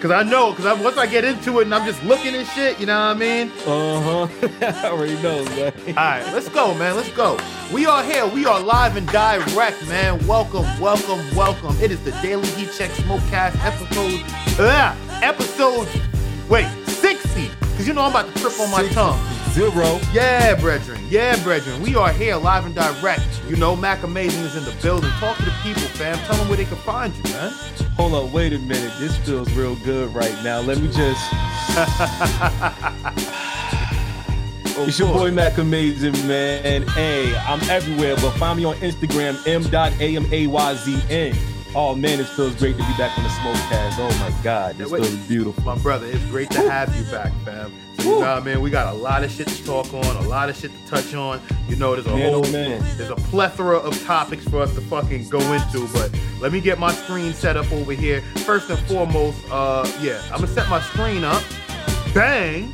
Cause I know, cause I, once I get into it and I'm just looking and shit, you know what I mean? Uh huh. I already know, man. All right, let's go, man. Let's go. We are here. We are live and direct, man. Welcome, welcome, welcome. It is the Daily Heat Check Smokecast episode. Uh, episode. Wait, 60. Cause you know I'm about to trip on my 60. tongue. Zero. Yeah, brethren. Yeah, brethren. We are here live and direct. You know, Mac Amazing is in the building. Talk to the people, fam. Tell them where they can find you, man. Hold up, wait a minute. This feels real good right now. Let me just. It's your boy Mac Amazing, man. Hey, I'm everywhere, but find me on Instagram, m.amayzn. Oh man, it feels great to be back on the Smokecast. Oh my God, this feels beautiful. My brother, it's great to have you back, fam. You know what I mean? We got a lot of shit to talk on, a lot of shit to touch on. You know, there's a Man, whole oh man. there's a plethora of topics for us to fucking go into, but let me get my screen set up over here. First and foremost, uh yeah, I'm gonna set my screen up. Bang!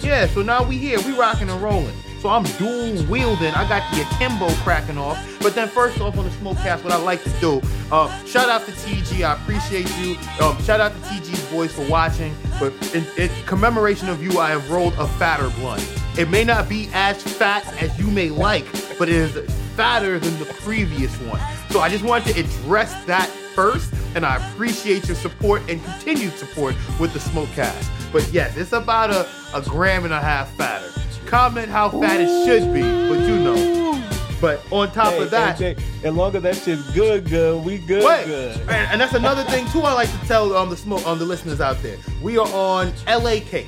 Yeah, so now we here, we rocking and rolling. So I'm dual wielding. I got the akimbo cracking off. But then first off on the Smokecast, what I like to do, uh, shout out to TG. I appreciate you. Um, shout out to TG's boys for watching. But in, in commemoration of you, I have rolled a fatter blunt. It may not be as fat as you may like, but it is fatter than the previous one. So I just wanted to address that first, and I appreciate your support and continued support with the Smokecast. But yes, it's about a, a gram and a half fatter. Comment how fat it should be, but you know. But on top Hey, of that, hey, hey, as long as that shit's good, good, we good, Wait, good. and, and that's another thing too. I like to tell um the smoke on the listeners out there. We are on LA Cake,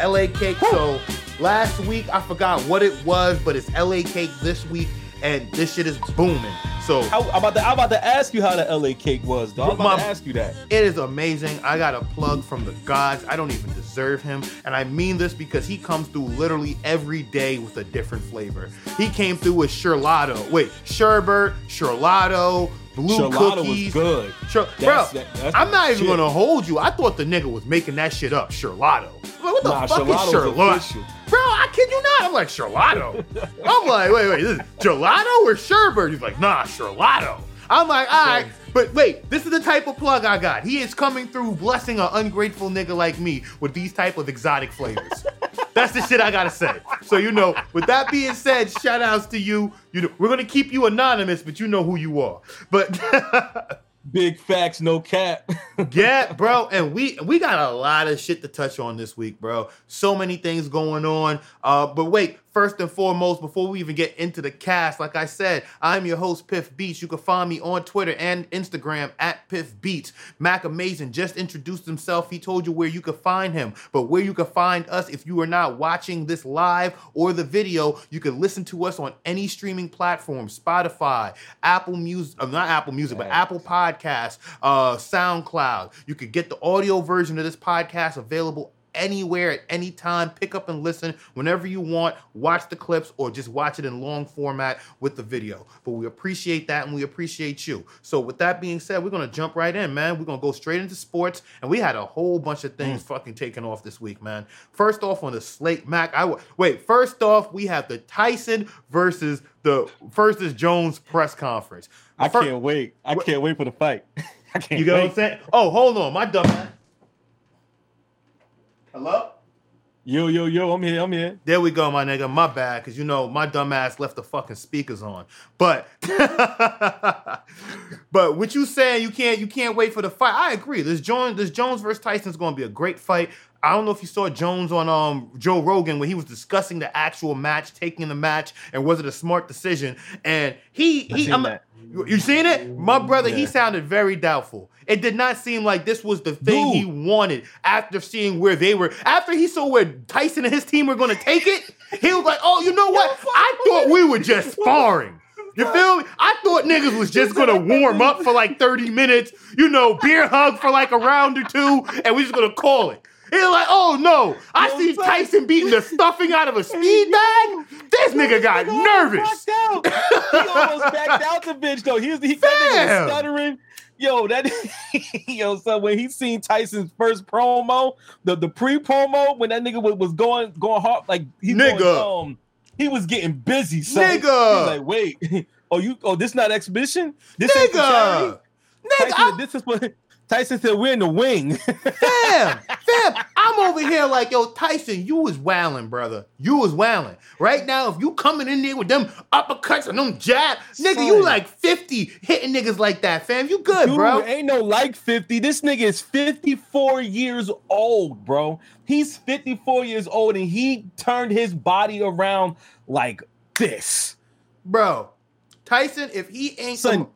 LA Cake. So last week I forgot what it was, but it's LA Cake this week, and this shit is booming. So I, I'm about to, I'm about to ask you how the LA cake was, dog. I'm about My- to ask you that. It is amazing. I got a plug from the gods. I don't even deserve him. And I mean this because he comes through literally every day with a different flavor. He came through with Sherlato. Wait, sherbet, Sherlato, blue was cookies. good. Sure, bro, that- I'm not even shit. gonna hold you. I thought the nigga was making that shit up, Sherlato. Like, what the Nah, fuck Sherlato's is official. Bro, I kid you not. I'm like, Sherlato. I'm like, wait, wait, this is gelato or sherbet? He's like, nah, Sherlato. I'm like, all right, but wait, this is the type of plug I got. He is coming through blessing an ungrateful nigga like me with these type of exotic flavors. That's the shit I gotta say. So you know, with that being said, shout outs to you. You know, we're gonna keep you anonymous, but you know who you are. But Big facts, no cap. yeah, bro, and we we got a lot of shit to touch on this week, bro. So many things going on. Uh, but wait, first and foremost, before we even get into the cast, like I said, I'm your host Piff Beats. You can find me on Twitter and Instagram at Piff Beats. Mac Amazing just introduced himself. He told you where you could find him, but where you can find us if you are not watching this live or the video, you can listen to us on any streaming platform: Spotify, Apple Music, uh, not Apple Music, but Apple Podcasts, uh, SoundCloud. You could get the audio version of this podcast available anywhere at any time. Pick up and listen whenever you want. Watch the clips or just watch it in long format with the video. But we appreciate that and we appreciate you. So with that being said, we're gonna jump right in, man. We're gonna go straight into sports, and we had a whole bunch of things mm. fucking taken off this week, man. First off on the slate, Mac. I w- wait. First off, we have the Tyson versus the versus Jones press conference. I can't wait. I can't wait for the fight. I can't You get wait. what I'm saying? Oh, hold on, my dumb ass. Hello? Yo, yo, yo, I'm here. I'm here. There we go, my nigga. My bad, cause you know my dumb ass left the fucking speakers on. But but what you saying you can't you can't wait for the fight. I agree. This Jones this Jones versus Tyson is gonna be a great fight. I don't know if you saw Jones on um Joe Rogan when he was discussing the actual match, taking the match, and was it a smart decision? And he I he seen I'm, that. you you seen it? My brother, he sounded very doubtful. It did not seem like this was the thing Dude. he wanted after seeing where they were. After he saw where Tyson and his team were going to take it, he was like, "Oh, you know what? I thought we were just sparring." You feel me? I thought niggas was just gonna warm up for like 30 minutes, you know, beer hug for like a round or two, and we just gonna call it. He's like, oh no, I see. Tyson beating the stuffing out of a speed bag. This nigga got nervous. He almost backed out the bitch though. He was he nigga was stuttering. Yo, that yo, so when he seen Tyson's first promo, the, the pre promo when that nigga was, was going going hard, like he Nigga. going, um, he was getting busy. Son. Nigga. he was like, wait, oh you, oh this not exhibition, this ain't for charity? Nigga, nigga, Tyson, this is what Tyson said we're in the wing. fam, fam, I'm over here like, yo, Tyson, you was wailing, brother. You was wailing. Right now, if you coming in there with them uppercuts and them jabs, nigga, you like 50 hitting niggas like that, fam. You good, Dude, bro. Ain't no like 50. This nigga is 54 years old, bro. He's 54 years old and he turned his body around like this. Bro, Tyson, if he ain't Son, some-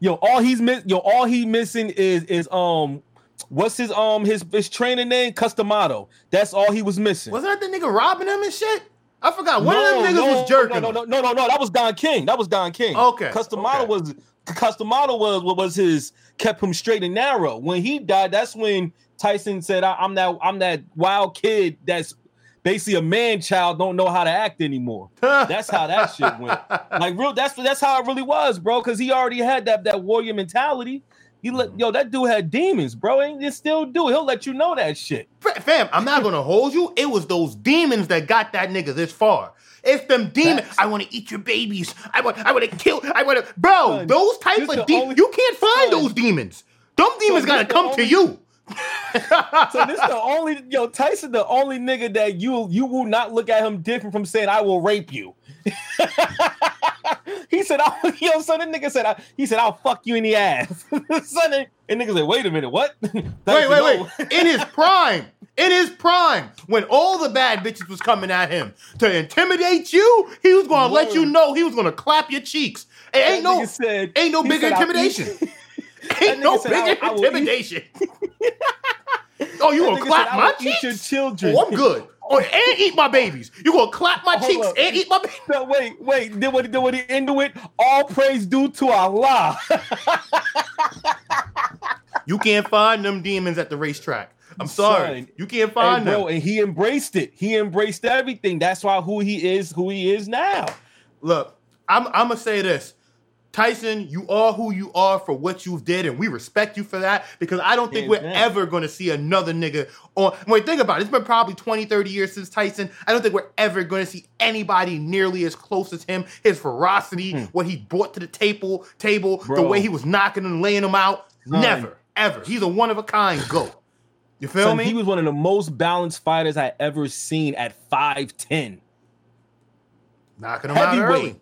Yo, all he's miss yo, all he missing is is um what's his um his his training name? Cus D'Amato. That's all he was missing. wasn't that the nigga robbing him and shit? I forgot. One of them niggas no, was jerking. No, no, no, no, no, That was Don King. That was Don King. Okay, Cus D'Amato okay. was Cus D'Amato was what was his kept him straight and narrow. When he died, that's when Tyson said, I, "I'm that I'm that wild kid that's basically a man child, don't know how to act anymore." That's how that shit went. Like real, that's that's how it really was, bro. Because he already had that that warrior mentality. He let mm-hmm. yo that dude had demons, bro, and he still do. He'll let you know that shit. Fam, I'm not gonna hold you. It was those demons that got that nigga this far. It's them demons. Facts. I want to eat your babies. I want. I want to kill. I want to. Bro, Son, those types of demons. only- You can't find Son. those demons. Them demons gotta come to you. So this the only yo Tyson, the only nigga that you you will not look at him different from saying I will rape you. he said, I, "Yo, son, that nigga said, I, he said I'll fuck you in the ass." son, and, nigga said, "Wait a minute, what?" wait, wait, wait. In his prime, in his prime, when all the bad bitches was coming at him to intimidate you, he was gonna let you know he was gonna clap your cheeks. It ain't no, said, ain't no he bigger said, "I'll intimidation. Ain't no bigger "I- I eat- intimidation. oh, you gonna clap my cheeks? your children. Oh, I'm good. Oh, and eat my babies. You gonna clap my oh, Hold cheeks up. and eat my babies? No, wait, wait. Then what? Then what he into it? All praise due to Allah. You can't find them demons at the racetrack. I'm sorry. Son. You can't find Hey, bro, them. and he embraced it. He embraced everything. That's why who he is, who he is now. Look, I'm, I'm gonna say this. Tyson, you are who you are for what you've did, and we respect you for that because I don't think we're ever going to see another nigga on. Wait, think about it. It's been probably 20, 30 years since Tyson. I don't think we're ever going to see anybody nearly as close as him. His ferocity, what he brought to the table, table, the Hmm. Way he was knocking and laying them out. Never, ever. He's a one of a kind goat. You feel Son, me? he was one of the most balanced fighters I ever seen at 5'10. knocking them out early.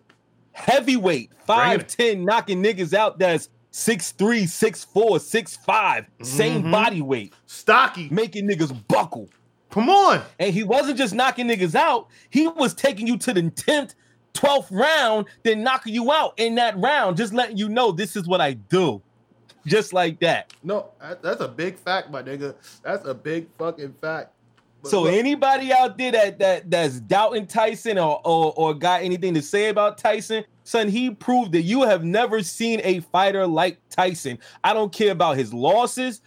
Heavyweight. Heavyweight. Bringing it. 5'10, knocking niggas out that's 6'3, 6'4, 6'5. Same Mhm. body weight. Stocky. Making niggas buckle. Come on. And he wasn't just knocking niggas out, he was taking you to the 10th, 12th round, then knocking you out in that round, just letting you know this is what I do. Just like that. No, that's a big fact, my nigga. That's a big fucking fact. But So look, anybody out there that that that's doubting Tyson or, or or got anything to say about Tyson, son, he proved that you have never seen a fighter like Tyson. I don't care about his losses.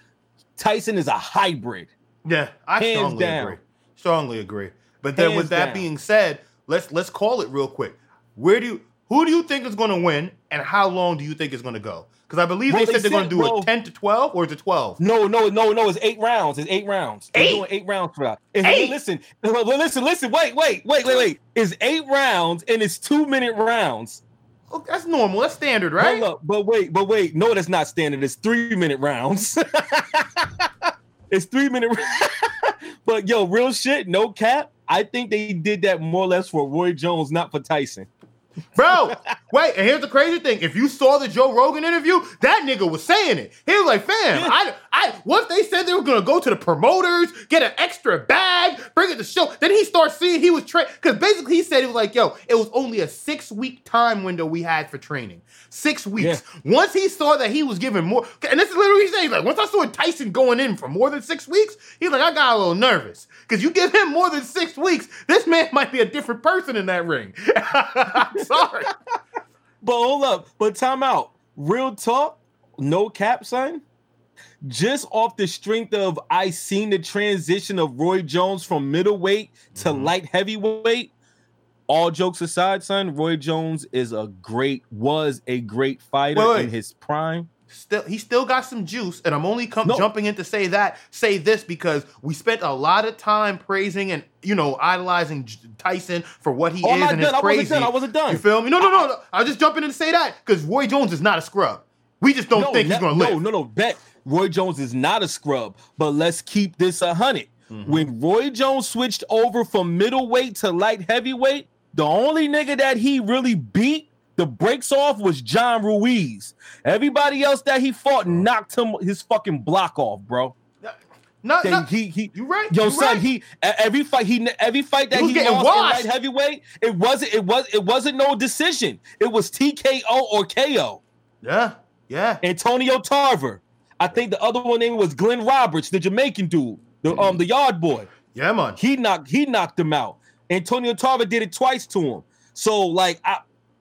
Tyson is a hybrid. yeah, I hands strongly down. agree. Strongly agree. But then, with that down. being said, let's let's call it real quick. Where do you who do you think is going to win, and how long do you think it's going to go? Because I believe Bro, they they said they're going to do bro- a ten to twelve, or is it twelve? No, no, no, no. It's eight rounds. It's eight rounds. They're doing eight rounds for that. It's, Eight? Listen, listen, listen. Wait, wait, wait, wait, wait. It's eight rounds and it's two minute rounds. Oh, that's normal. That's standard, right? Hold up, but wait, but wait. No, that's not standard. It's three minute rounds. it's three minute. but yo, real shit, no cap. I think they did that more or less for Roy Jones, not for Tyson. Bro, wait, and here's the crazy thing. If you saw the Joe Rogan interview, that nigga was saying it. He was like, fam, I, I, once they said they were gonna go to the promoters, get an extra bag, bring it to show, then he starts seeing he was trained. Because basically he said it was like, yo, it was only a six week time window we had for training. Six weeks. Once he saw that he was giving more, and this is literally what he's saying, like, once I saw Tyson going in for more than six weeks, he's like, I got a little nervous. Because you give him more than six weeks, this man might be a different person in that ring. I'm sorry. But hold up, but time out. Real talk, no cap, son. Just off the strength of I seen the transition of Roy Jones from middleweight to Mhm. light heavyweight. All jokes aside, son, Roy Jones is a great, was a great fighter Wait, wait. in his prime. still he still got some juice and i'm only come No. jumping in to say that say this because we spent a lot of time praising and you know idolizing tyson for what he Oh, is and done. his I wasn't crazy done. I wasn't done. you feel me no no no, no. i'll just jump in and say that because roy jones is not a scrub we just don't think he's gonna no, live no, no. Bet Roy Jones is not a scrub. But let's keep this a 100 mm-hmm. When Roy Jones switched over from middleweight to light heavyweight, the only nigga that he really beat the breaks off was John Ruiz. Everybody else that he fought knocked him his fucking block off, bro. Not, not he, he, you right. Yo, son, right. he every fight he every fight that he, he lost washed. in light heavyweight, it wasn't it was it wasn't no decision. It was TKO or KO. Yeah, yeah. Antonio Tarver. I think the other one name was Glenn Roberts, the Jamaican dude, the mm-hmm. um the yard boy. Yeah, man. He knocked he knocked him out. Antonio Tarver did it twice to him. So like I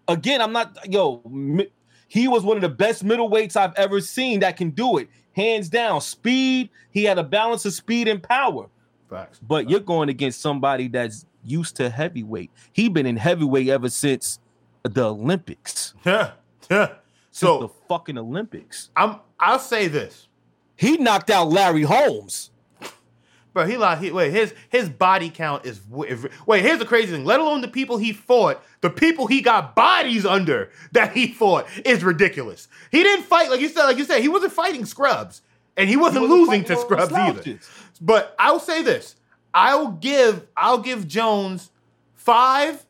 again, I'm not yo. He was one of the best middleweights I've ever seen that can do it, hands down. Speed. He had a balance of speed and power. Facts. But you're going against somebody that's used to heavyweight. He been in heavyweight ever since the Olympics. Yeah, yeah. So the fucking Olympics. I'm. I'll say this. He knocked out Larry Holmes. Bro, he like he, wait his his body count is wait. Here's the crazy thing. Let alone the people he fought, the people he got bodies under that he fought is ridiculous. He didn't fight like you said. Like you said, he wasn't fighting scrubs, and he wasn't, he wasn't losing to scrubs either. But I'll say this: I'll give I'll give Jones five.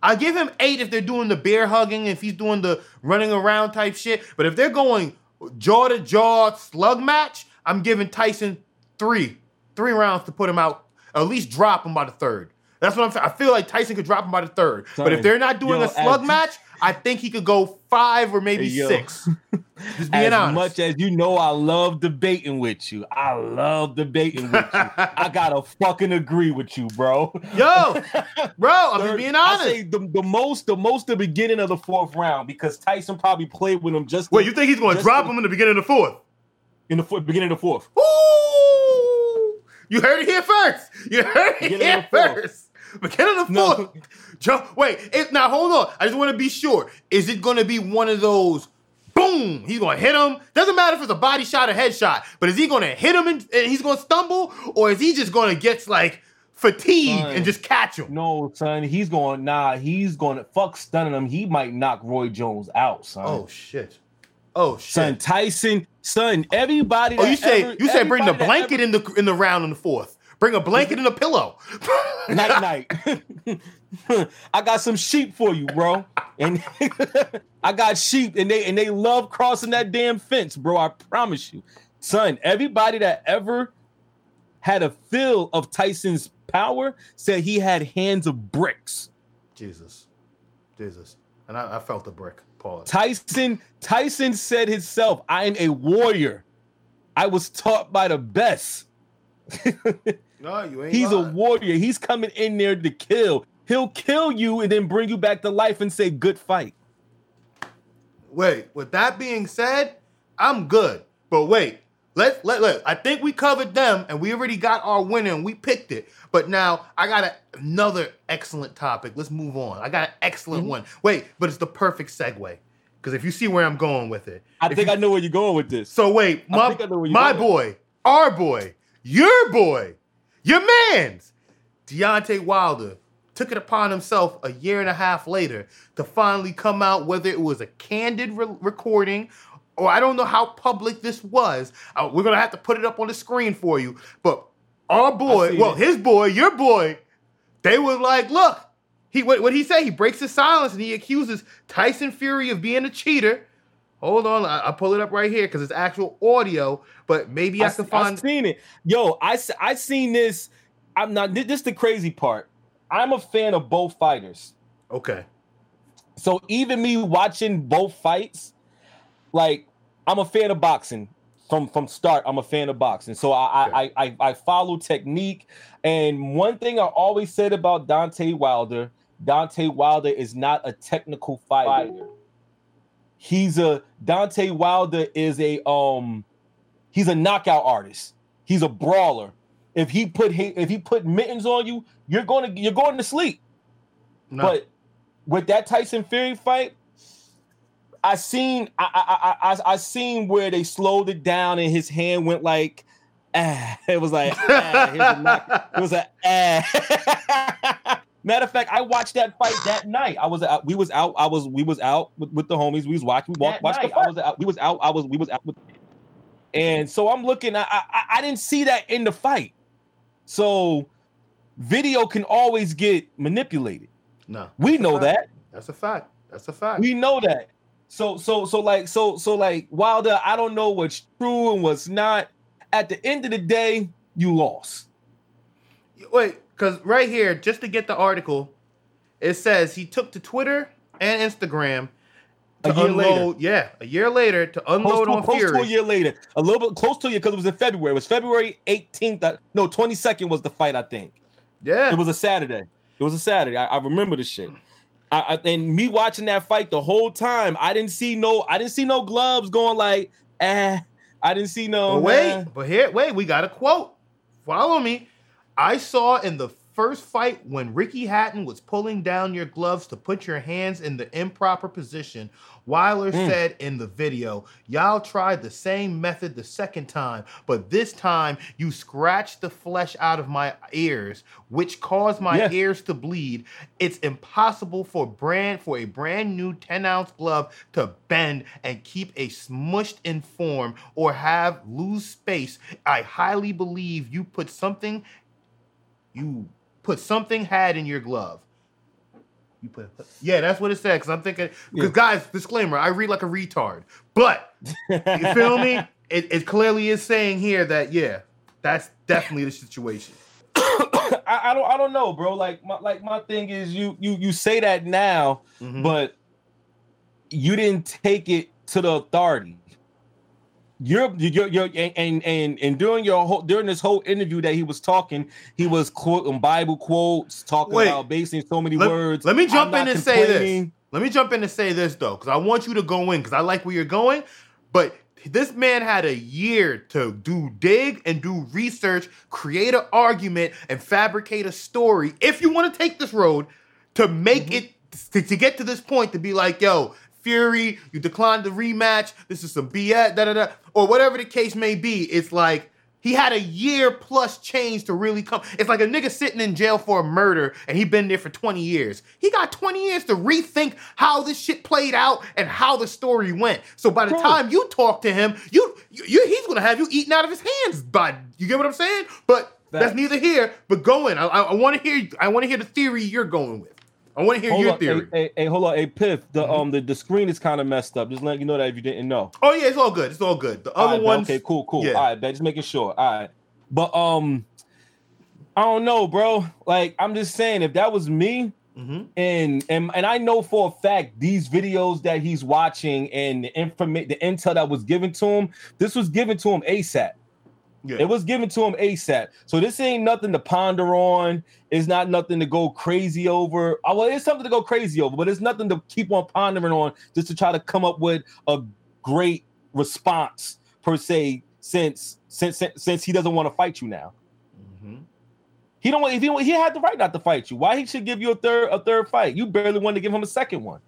I'll give him eight if they're doing the bear hugging, if he's doing the running around type shit. But if they're going jaw to jaw slug match, I'm giving Tyson three three rounds to put him out, at least drop him by the third. That's what I'm saying. I feel like Tyson could drop him by the third. Sorry. But if they're not doing yo, a slug match, I think he could go five or maybe yo, six. Just being as honest. much as you know, I love debating with you. I love debating with you. I gotta fucking agree with you, bro. Yo, bro, I'm just being honest. I say the, the most, the most, the beginning of the fourth round because Tyson probably played with him just. Wait, to, you think he's going to drop to, him in the beginning of the fourth? In the fourth, beginning of the fourth. Ooh! You heard it here first. You heard it Beginning here first. Of the fourth. No. Joe, wait, it, now hold on. I just want to be sure. Is it going to be one of those? Boom! He's going to hit him. Doesn't matter if it's a body shot or head shot, but is he going to hit him and, and he's going to stumble, or is he just going to get like fatigued son, and just catch him? No, son. He's going. Nah, he's going to fuck stunning him. He might knock Roy Jones out, son. Oh shit. Oh shit. Son, Tyson, son, everybody. Oh, you say ever, you say bring the blanket ever, in the in the round in the fourth. Bring a blanket and a pillow. night night. I got some sheep for you, bro. And I got sheep, and they and they love crossing that damn fence, bro. I promise you, son. Everybody that ever had a feel of Tyson's power said he had hands of bricks. Jesus, Jesus, and I, I felt the brick. Pause. Tyson Tyson said himself, "I am a warrior. I was taught by the best." No, you ain't. He's lying. a warrior. He's coming in there to kill. He'll kill you and then bring you back to life and say, "Good fight." Wait. With that being said, I'm good. But wait, let let let. I think we covered them, and we already got our winner, and we picked it. But now I got a, another excellent topic. Let's move on. I got an excellent mm-hmm. one. Wait, but it's the perfect segue. Because if you see where I'm going with it, I think you, I know where you're going with this. So wait, my, my boy, our boy, your boy, your man's Deontay Wilder took it upon himself a year and a half later to finally come out, whether it was a candid re- recording or I don't know how public this was. Uh, we're gonna have to put it up on the screen for you. But our boy, well, it. his boy, your boy, they were like, look, he what what he say? He breaks his silence and he accuses Tyson Fury of being a cheater. Hold on, I, will pull it up right here because it's actual audio. But maybe I, I can find. I've seen it. Yo, I I seen this. I'm not. This is the crazy part. I'm a fan of both fighters. Okay. So even me watching both fights, like I'm a fan of boxing from from start. I'm a fan of boxing, so I okay. I, I I follow technique. And one thing I always said about Deontay Wilder, Deontay Wilder is not a technical fighter. He's a Deontay Wilder is a um he's a knockout artist. He's a brawler. If he put he if he put mittens on you, you're going to you're going to sleep. No. But with that Tyson Fury fight, I seen I, I I I seen where they slowed it down and his hand went like ah. It was like ah. it was a ah. Matter of fact, I watched that fight that night. I was out. We was out. I was. We was out with, with the homies. We was watching. We walked. Watched the oh. fight. I was out. We was out. I was. We was out with. And so I'm looking. I, I I didn't see that in the fight. So video can always get manipulated. No, we know that. That's a fact. That's a fact. We know that. So so so like so so like Wilder, I don't know what's true and what's not. At the end of the day, you lost. Wait, because right here, just to get the article, it says he took to Twitter and Instagram to a year unload. later. Yeah, a year later to unload Close, to, on close Fury. to a year later, a little bit close to a year because it was in February. It was February 18th. uh, No, 22nd was the fight. I think Yeah, it was a Saturday. It was a Saturday. I, I remember the shit. I, I, and me watching that fight the whole time, I didn't see no, I didn't see no gloves going like, eh. I didn't see no. But wait, eh. but here, wait, we got a quote. Follow me. I saw in the first fight when Ricky Hatton was pulling down your gloves to put your hands in the improper position. Wilder Mm. said in the video, Y'all tried the same method the second time, but this time you scratched the flesh out of my ears, which caused my Yeah. ears to bleed. It's impossible for brand for a brand new 10 ounce glove to bend and keep a smushed in form or have lose space. I highly believe you put something you put something had in your glove. You put yeah, that's what it said. Cause I'm thinking because Yeah. guys, disclaimer, I read like a retard, but you feel me? It, it clearly is saying here that yeah, that's definitely the situation. I, I don't I don't know, bro. Like my like my thing is you you you say that now, Mhm. but you didn't take it to the authority. You're you're you're and and and, during your whole during this whole interview that he was talking, he was quoting Bible quotes, talking Wait. about basing so many Let, words. let me I'm jump in and say this. Let me jump in and say this though, because I want you to go in because I like where you're going. But this man had a year to do dig and do research, create an argument, and fabricate a story. If you want to take this road, to make Mm-hmm. it to, to get to this point, to be like, yo, Fury, you declined the rematch. This is some BS, da da da, or whatever the case may be. It's like he had a year plus change to really come. It's like a nigga sitting in jail for a murder and he been there for 20 years. He got 20 years to rethink how this shit played out and how the story went. So by the True. time you talk to him, you, you, you- he's gonna have you eaten out of his hands. By you get what I'm saying? But that's Facts. neither here. But going, in. I, I, want to hear. I want to hear the theory you're going with. I want to hear Hold your on, theory. Hey, hey, hey, hold on, hey Piff. The Mhm. um the, the screen is kind of messed up. Just letting you know that if you didn't know. Oh yeah, it's all good. It's all good. The other right, bet. ones. Okay, cool, cool. yeah. All right, bet. Just making sure. All right. But um, I don't know, bro. Like, I'm just saying, if that was me, Mhm. and and and I know for a fact these videos that he's watching and the information, the intel that was given to him, this was given to him ASAP. Yeah. It was given to him ASAP. So this ain't nothing to ponder on. It's not nothing to go crazy over. Uh, Well, it's something to go crazy over, but it's nothing to keep on pondering on just to try to come up with a great response per se. Since since since, since he doesn't want to fight you now, Mhm. he don't. want- If he he had the right not to fight you, why he should give you a third a third fight? You barely wanted to give him a second one.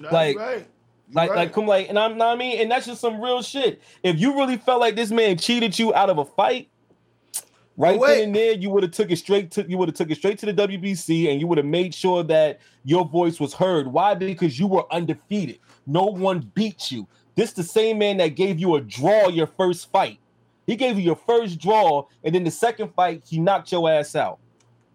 No, Like- right. Like, right. like, come like, and I'm not I mean, and that's just some real shit. If you really felt like this man cheated you out of a fight, right then and there, you would have took it straight to you would have took it straight to the WBC, and you would have made sure that your voice was heard. Why? Because you were undefeated. No one beat you. This the same man that gave you a draw your first fight. He gave you your first draw, and then the second fight, he knocked your ass out.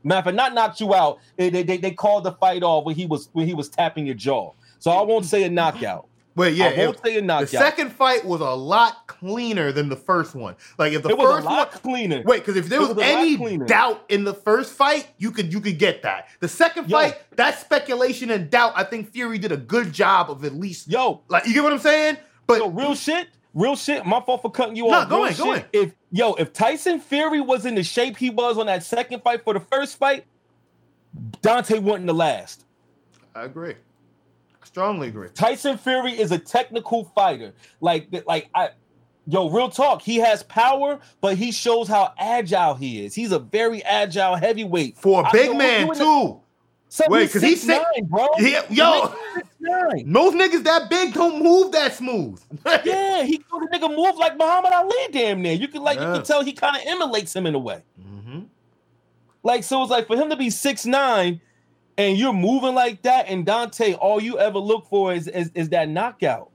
Matter of fact, not knocked you out. They, they, they called the fight off when he was when he was tapping your jaw. So I won't say a knockout. Wait, yeah. I won't it- say a the knockout. second fight was a lot cleaner than the first one. Like if the it was first a lot one. cleaner. Wait, because if there was, was any cleaner. doubt in the first fight, you could you could get that. The second Yo. fight, that speculation and doubt, I think Fury did a good job of at least Yo, like you get what I'm saying. But yo, real shit, real shit. My fault for cutting you Nah, off. go ahead, go shit. If yo, if Tyson Fury was in the shape he was on that second fight for the first fight, Deontay wouldn't have last. I agree. I strongly agree. Tyson Fury is a technical fighter. Like, like I, yo, real talk. He has power, but he shows how agile he is. He's a very agile heavyweight. For a I- big yo, man the- too. So Wait, he's 'cause he's 6'9", bro. Yeah, yo. Six nine. Most niggas that big don't move that smooth. Yeah, he the nigga move like Muhammad Ali damn near. You can like you can tell he kind of emulates him in a way. Mm-hmm. Like so it's like for him to be six nine and you're moving like that and Deontay, all you ever look for is is, is that knockout.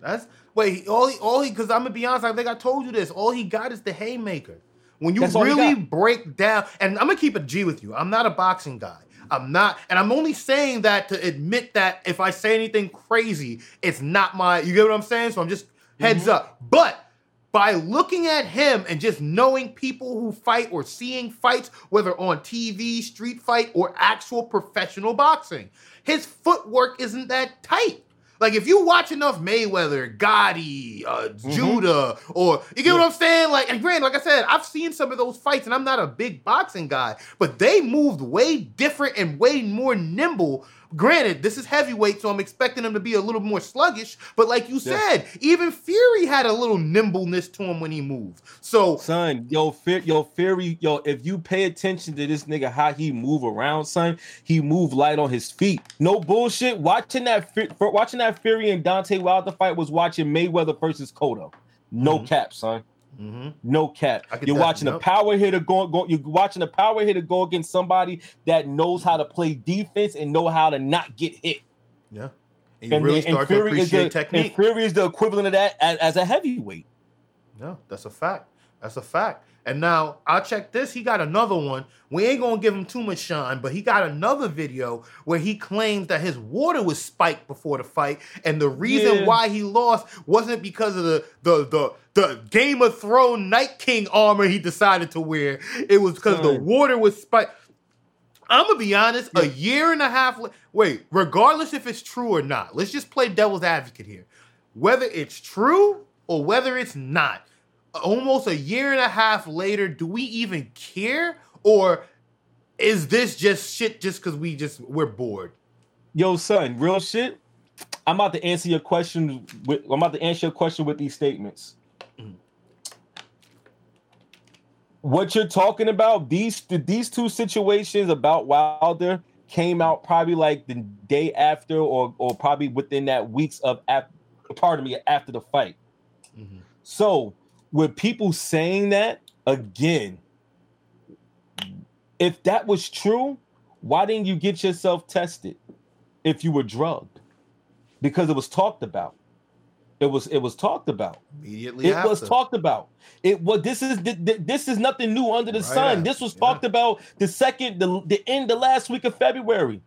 That's wait, all he all he because I'm gonna be honest, I think I told you this. All he got is the haymaker. When you really break down, and I'm gonna keep a G with you. I'm not a boxing guy. I'm not, and I'm only saying that to admit that if I say anything crazy, it's not my. You get what I'm saying? So I'm just heads mm-hmm. up. But by looking at him and just knowing people who fight or seeing fights, whether on TV, street fight, or actual professional boxing, his footwork isn't that tight. Like if you watch enough Mayweather, Cotto, uh, mm-hmm. Judah, or you get yeah. what I'm saying? Like, and granted, like I said, I've seen some of those fights, and I'm not a big boxing guy, but they moved way different and way more nimble Granted, this is heavyweight, so I'm expecting him to be a little more sluggish. But like you yeah. said, even Fury had a little nimbleness to him when he moved. So, son, yo, yo, Fury, yo, if you pay attention to this nigga, how he move around, son, he move light on his feet. No bullshit. Watching that, watching that Fury and Deontay Wilder fight was watching Mayweather versus Cotto. No mm-hmm. cap, son. Mm-hmm. No cap. You're watching a power hitter go, go. You're watching a power hitter go against somebody that knows how to play defense and know how to not get hit. Yeah, and you and, really start to appreciate the, technique. And Fury is the equivalent of that as, as a heavyweight. No, that's a fact. That's a fact. And now I'll check this. He got another one. We ain't gonna give him too much shine, but he got another video where he claims that his water was spiked before the fight, and the reason yeah. why he lost wasn't because of the the the the Game of Thrones Night King armor he decided to wear. It was because the water was spiked. I'm gonna be honest. Yeah. A year and a half. Wait, regardless if it's true or not, let's just play devil's advocate here. Whether it's true or whether it's not, almost a year and a half later, do we even care? Or is this just shit just because we just we're bored? Yo, son, real shit. I'm about to answer your question with I'm about to answer your question with these statements. Mm-hmm. What you're talking about, these these two situations about Wilder came out probably like the day after or or probably within that weeks of after pardon me after the fight. Mm-hmm. So with people saying that again, if that was true, why didn't you get yourself tested if you were drugged? Because it was talked about. It was it was talked about. Immediately, it was talked about. It was this is this is nothing new under the right sun. After. This was yeah. talked about the second the, the end the last week of February.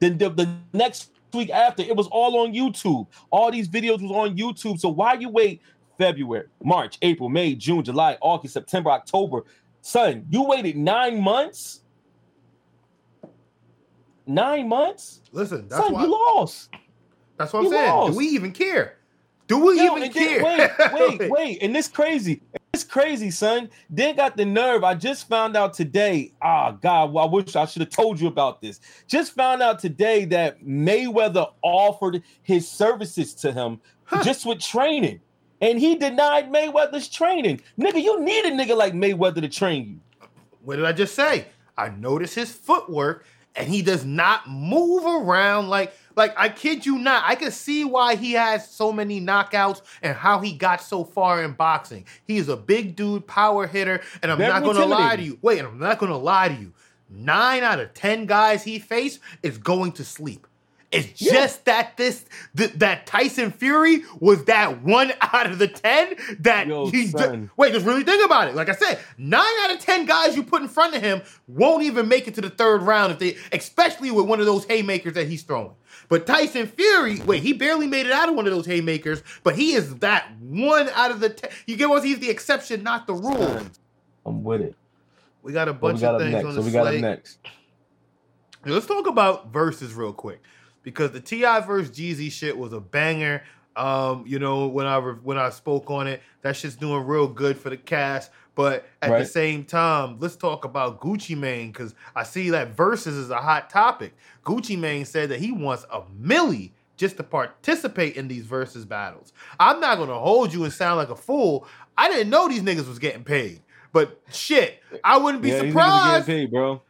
Then the, the next week after it was all on YouTube. All these videos was on YouTube. So why you wait February, March, April, May, June, July, August, September, October. Son, you waited nine months. Nine months. Listen, that's Son, why you lost. That's what I'm you saying. Lost. Do we even care? Do we Yo, even care? Then, wait, wait, wait. And this crazy. It's crazy, son. Then got the nerve. I just found out today. Ah, oh, God, well, I wish I should have told you about this. Just found out today that Mayweather offered his services to him huh. just with training and he denied Mayweather's training. Nigga, you need a nigga like Mayweather to train you. What did I just say? I notice his footwork and he does not move around like like I kid you not. I can see why he has so many knockouts and how he got so far in boxing. He is a big dude, power hitter, and I'm not going to lie to you. Wait, I'm not going to lie to you. 9 out of 10 guys he faced is going to sleep. It's yeah. just that this th- that Tyson Fury was that one out of the ten that Yo, he d- wait. Just really think about it. Like I said, nine out of ten guys you put in front of him won't even make it to the third round if they, especially with one of those haymakers that he's throwing. But Tyson Fury, wait, he barely made it out of one of those haymakers, but he is that one out of the ten. You get what? He's the exception, not the rule. I'm with it. We got a bunch got of things on the so we got next. Let's talk about verses real quick because the T.I. versus Jeezy shit was a banger. Um, you know, when I re- when I spoke on it, that shit's doing real good for the cast. But at right. the same time, let's talk about Gucci Mane because I see that verses is a hot topic. Gucci Mane said that he wants a milli just to participate in these versus battles. I'm not gonna hold you and sound like a fool. I didn't know these niggas was getting paid. But shit, I wouldn't be yeah, surprised. Paid, bro.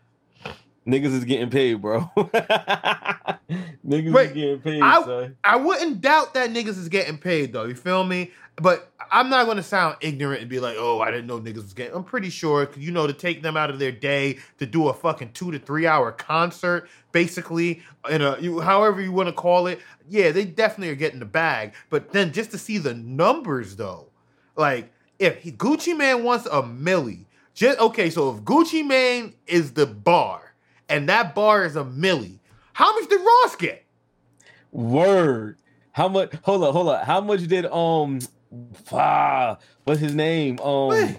Niggas is getting paid, bro. niggas Wait, is getting paid, I, son. I wouldn't doubt that niggas is getting paid though. You feel me? but I'm not gonna sound ignorant and be like, oh, I didn't know niggas was getting. I'm pretty sure, you know, to take them out of their day to do a fucking two to three hour concert, basically, in a you, however you want to call it. Yeah, they definitely are getting the bag. But then just to see the numbers though, like if he, Gucci Mane wants a milli, just okay. So if Gucci Mane is the bar and that bar is a milli, how much did Ross get? Word. How much? Hold up, hold up. How much did um, ah, what's his name? Um.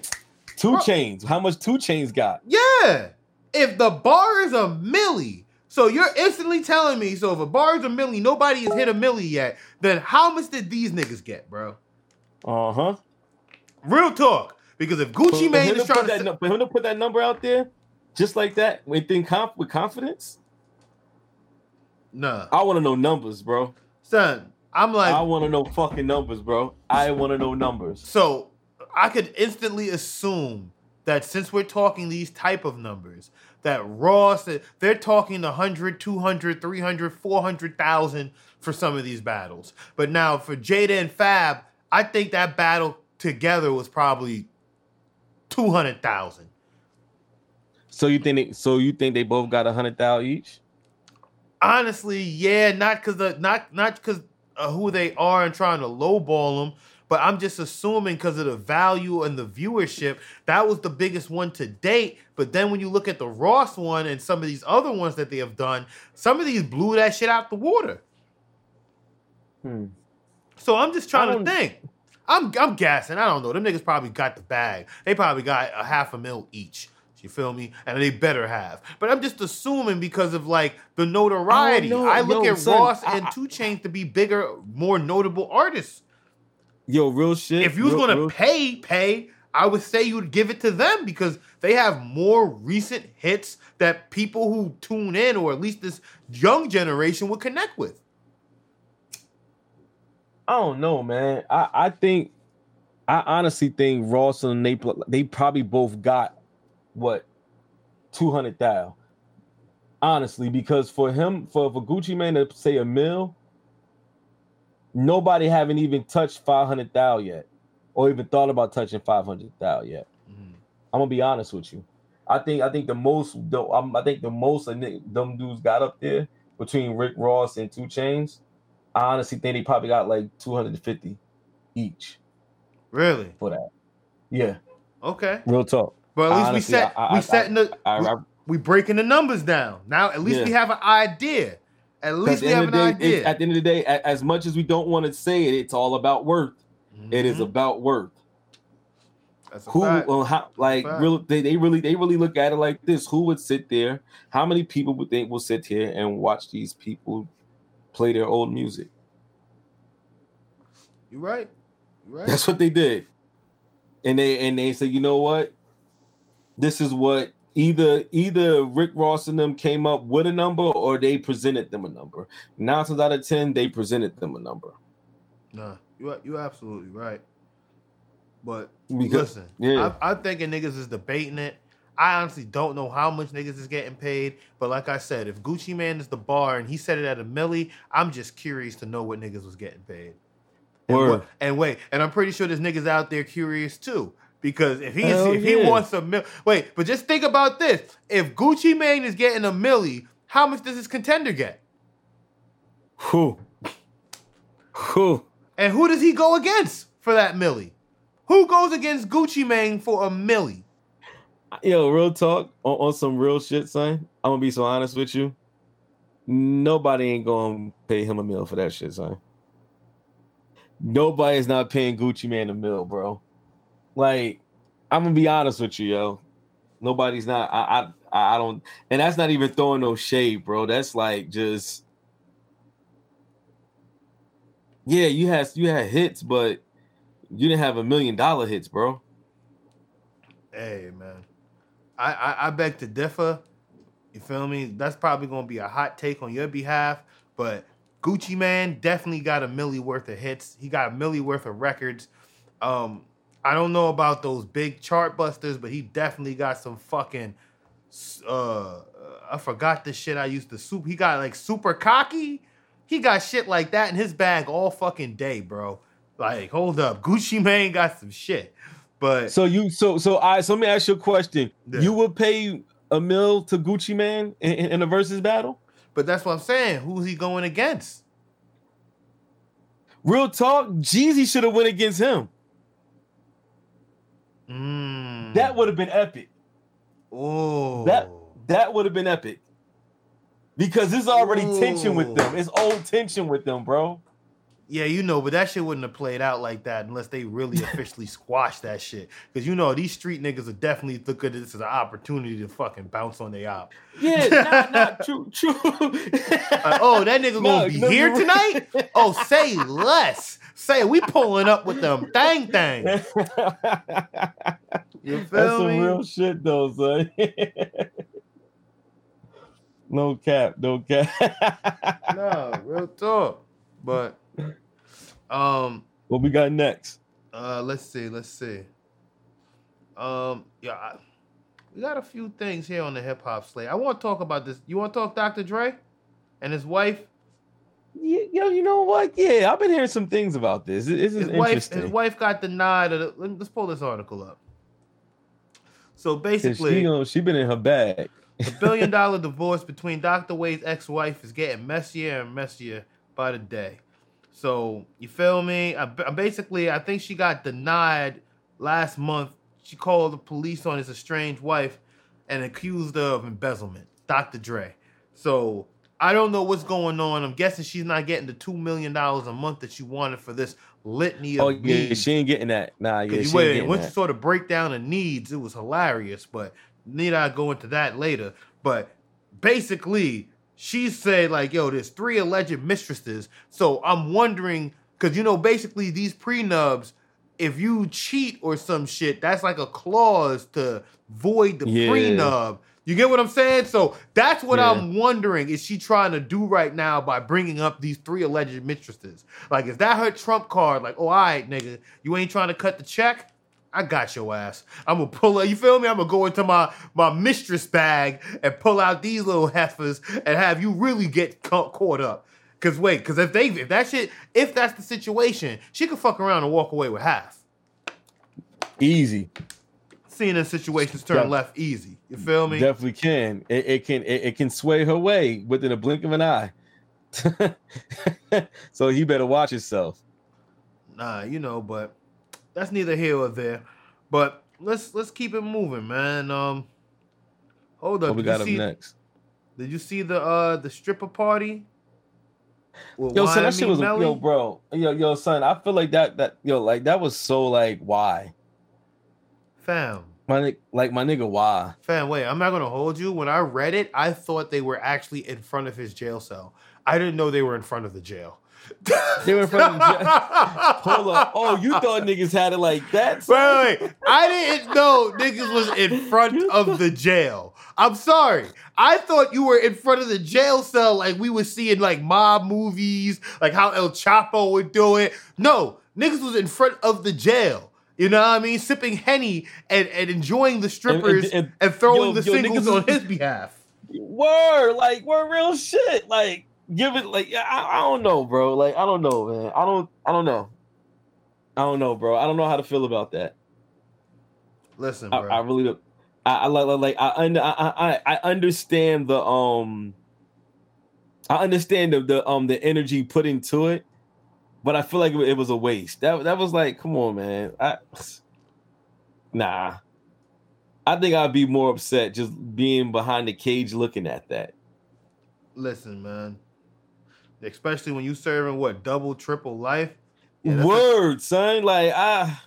Two Bro. Chains. How much 2 Chainz got? Yeah. If the bar is a milli, so you're instantly telling me, so if a bar is a milli, nobody has hit a milli yet, then how much did these niggas get, bro? Uh huh. Real talk. Because if Gucci Mane is trying to, that, for him to put that number out there, just like that, with conf- with confidence, nah. I want to know numbers, bro. Son, I'm like, I want to know fucking numbers, bro. I want to know numbers. So I could instantly assume that since we're talking these type of numbers, that Ross, they're talking 100, 200, 300, 400,000 for some of these battles. But now for Jada and Fab, I think that battle together was probably two hundred thousand. So you think they, so you think they both got a hundred thousand each? Honestly, yeah, not because the not not because who they are and trying to lowball them, but I'm just assuming because of the value and the viewership, that was the biggest one to date. But then when you look at the Ross one and some of these other ones that they have done, some of these blew that shit out the water. Hmm. So I'm just trying to think. I'm I'm gassing. I don't know. Them niggas probably got the bag. They probably got a half a mil each. You feel me? And they better have. But I'm just assuming because of like the notoriety. Oh, I look at son, Ross I, and 2 Chainz to be bigger, more notable artists. Yo, real shit. If you was real, gonna real... pay, pay, I would say you would give it to them because they have more recent hits that people who tune in, or at least this young generation, would connect with. I don't know, man. I, I think I honestly think Ross and they they probably both got what two hundred thousand. Honestly, because for him, for, for Gucci Mane to say a mill, nobody haven't even touched five hundred thousand yet, or even thought about touching five hundred thousand yet. Mm-hmm. I'm gonna be honest with you. I think I think the most the, um, I think the most of them dudes got up there between Rick Ross and 2 Chainz I honestly think they probably got like 250 each. Really? For that. Yeah. Okay. Real talk. But at least honestly, we set I, I, we setting the I, we, we, breaking the numbers down. Now at least yeah. we have an idea. At least we have an day, idea. At the end of the day, as much as we don't want to say it, it's all about worth. Mm-hmm. It is mm-hmm. about worth. Who well, how like really they, they really they really look at it like this. Who would sit there? How many people would think will sit here and watch these people play their old music. You're right. You're right. That's what they did. And they and they said, you know what? This is what either either Rick Ross and them came up with a number or they presented them a number. Nine times out of ten, they presented them a number. Nah, you you absolutely right. But because, listen, yeah. I, I'm thinking niggas is debating it I honestly don't know how much niggas is getting paid, but like I said, if Gucci Mane is the bar and he said it at a milli, I'm just curious to know what niggas was getting paid. And, what, and wait, and I'm pretty sure there's niggas out there curious too. Because if he if yeah. he wants a mill, wait, but just think about this: if Gucci Mane is getting a milli, how much does his contender get? Who? Who? And who does he go against for that milli? Who goes against Gucci Mane for a milli? Yo, real talk on, on some real shit, son. I'm gonna be so honest with you. Nobody ain't gonna pay him a meal for that shit, son. Nobody's not paying Gucci Mane a meal, bro. Like, I'm gonna be honest with you, yo. Nobody's not. I, I, I don't, and that's not even throwing no shade, bro. That's like just, yeah. You had you had hits, but you didn't have a million dollar hits, bro. Hey, man. I, I, I beg to differ. You feel me? That's probably gonna be a hot take on your behalf, but Gucci Mane definitely got a milli worth of hits. He got a milli worth of records. Um, I don't know about those big chart busters, but he definitely got some fucking. Uh, I forgot the shit I used to soup. He got like super cocky. He got shit like that in his bag all fucking day, bro. Like, hold up, Gucci Mane got some shit. But so you so so I so let me ask you a question. Yeah. You would pay a mill to Gucci Mane in, in a versus battle? But that's what I'm saying. Who's he going against? Real talk, Jeezy should have went against him. Mm. That would have been epic. Oh, that that would have been epic because there's already Ooh. tension with them. It's old tension with them, bro. Yeah, you know, but that shit wouldn't have played out like that unless they really officially squashed that shit. Because you know, these street niggas are definitely look at this as an opportunity to fucking bounce on their op. Yeah, not, not true, true. uh, oh, that nigga gonna be no, here tonight? Oh, say less. Say we pulling up with them thang thang. You feel That's me? some real shit though, son. no cap, no cap. no, real talk. But um, what we got next? Uh, let's see, let's see. Um, yeah, I, we got a few things here on the hip hop slate. I want to talk about this. You want to talk Dr. Dre and his wife? Yeah, yo, you know what? Yeah, I've been hearing some things about this. This is his wife, his wife got denied. The, let's pull this article up. So basically, she, you know, she been in her bag. the billion dollar divorce between Dr. Dre's ex-wife is getting messier and messier by the day. So you feel me? I, basically, I think she got denied last month. She called the police on his estranged wife and accused her of embezzlement. Dr. Dre. So I don't know what's going on. I'm guessing she's not getting the two million dollars a month that she wanted for this litany of. Oh yeah, needs. she ain't getting that. Nah, yeah, she wait, once you sort of break down the needs, it was hilarious. But need I go into that later? But basically, she said like, "Yo, there's three alleged mistresses." So I'm wondering because you know, basically these prenups, if you cheat or some shit, that's like a clause to void the yeah. prenup. You get what I'm saying? So that's what yeah. I'm wondering. Is she trying to do right now by bringing up these three alleged mistresses? Like, is that her trump card? Like, oh, all right, nigga, you ain't trying to cut the check? I got your ass. I'm gonna pull out. You feel me? I'm gonna go into my my mistress bag and pull out these little heifers and have you really get ca- caught up. Cause wait, cause if they if that shit if that's the situation, she could fuck around and walk away with half. Easy. Seeing in situations turn left easy. You feel me? Definitely can. It, it can it, it can sway her way within a blink of an eye. so he better watch himself. Nah, you know, but that's neither here or there. But let's let's keep it moving, man. Um, hold up. What we got up see, next? Did you see the uh the stripper party? Yo, son, that shit was Melly? yo, bro. Yo, yo, son, I feel like that that yo, like that was so like why? Fam. My like my nigga, why? Fam, wait, I'm not gonna hold you. When I read it, I thought they were actually in front of his jail cell. I didn't know they were in front of the jail. they were from Hold up. Oh, you thought niggas had it like that? Wait, wait, I didn't know niggas was in front of the jail. I'm sorry. I thought you were in front of the jail cell like we were seeing like mob movies, like how El Chapo would do it. No, niggas was in front of the jail. You know what I mean? Sipping Henny and, and enjoying the strippers and, and, and, and throwing yo, the yo, singles on his behalf. Word, like we're real shit. Like give it like I, I don't know, bro. Like I don't know, man. I don't I don't know. I don't know, bro. I don't know how to feel about that. Listen, I, I, really don't. I, I like like I under I, I I understand the um. I understand the, the um the energy put into it, but I feel like it, it was a waste. That that was like, come on, man. I nah. I think I'd be more upset just being behind the cage looking at that. Listen, man especially when you serving what double, triple life. Yeah, Word, a- son. Like I,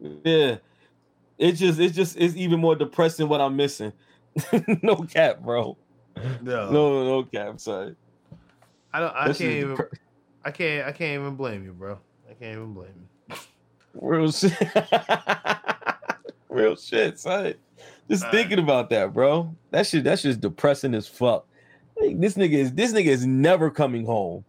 yeah, it's just it's just it's even more depressing what I'm missing. no cap, bro. No, no, no cap, son. I don't. I this can't even. Dep- I can't. I can't even blame you, bro. I can't even blame you. Real shit. Real shit, son. Just All thinking right. about that, bro. That shit. That's just depressing as fuck. Like, this nigga is this nigga is never coming home.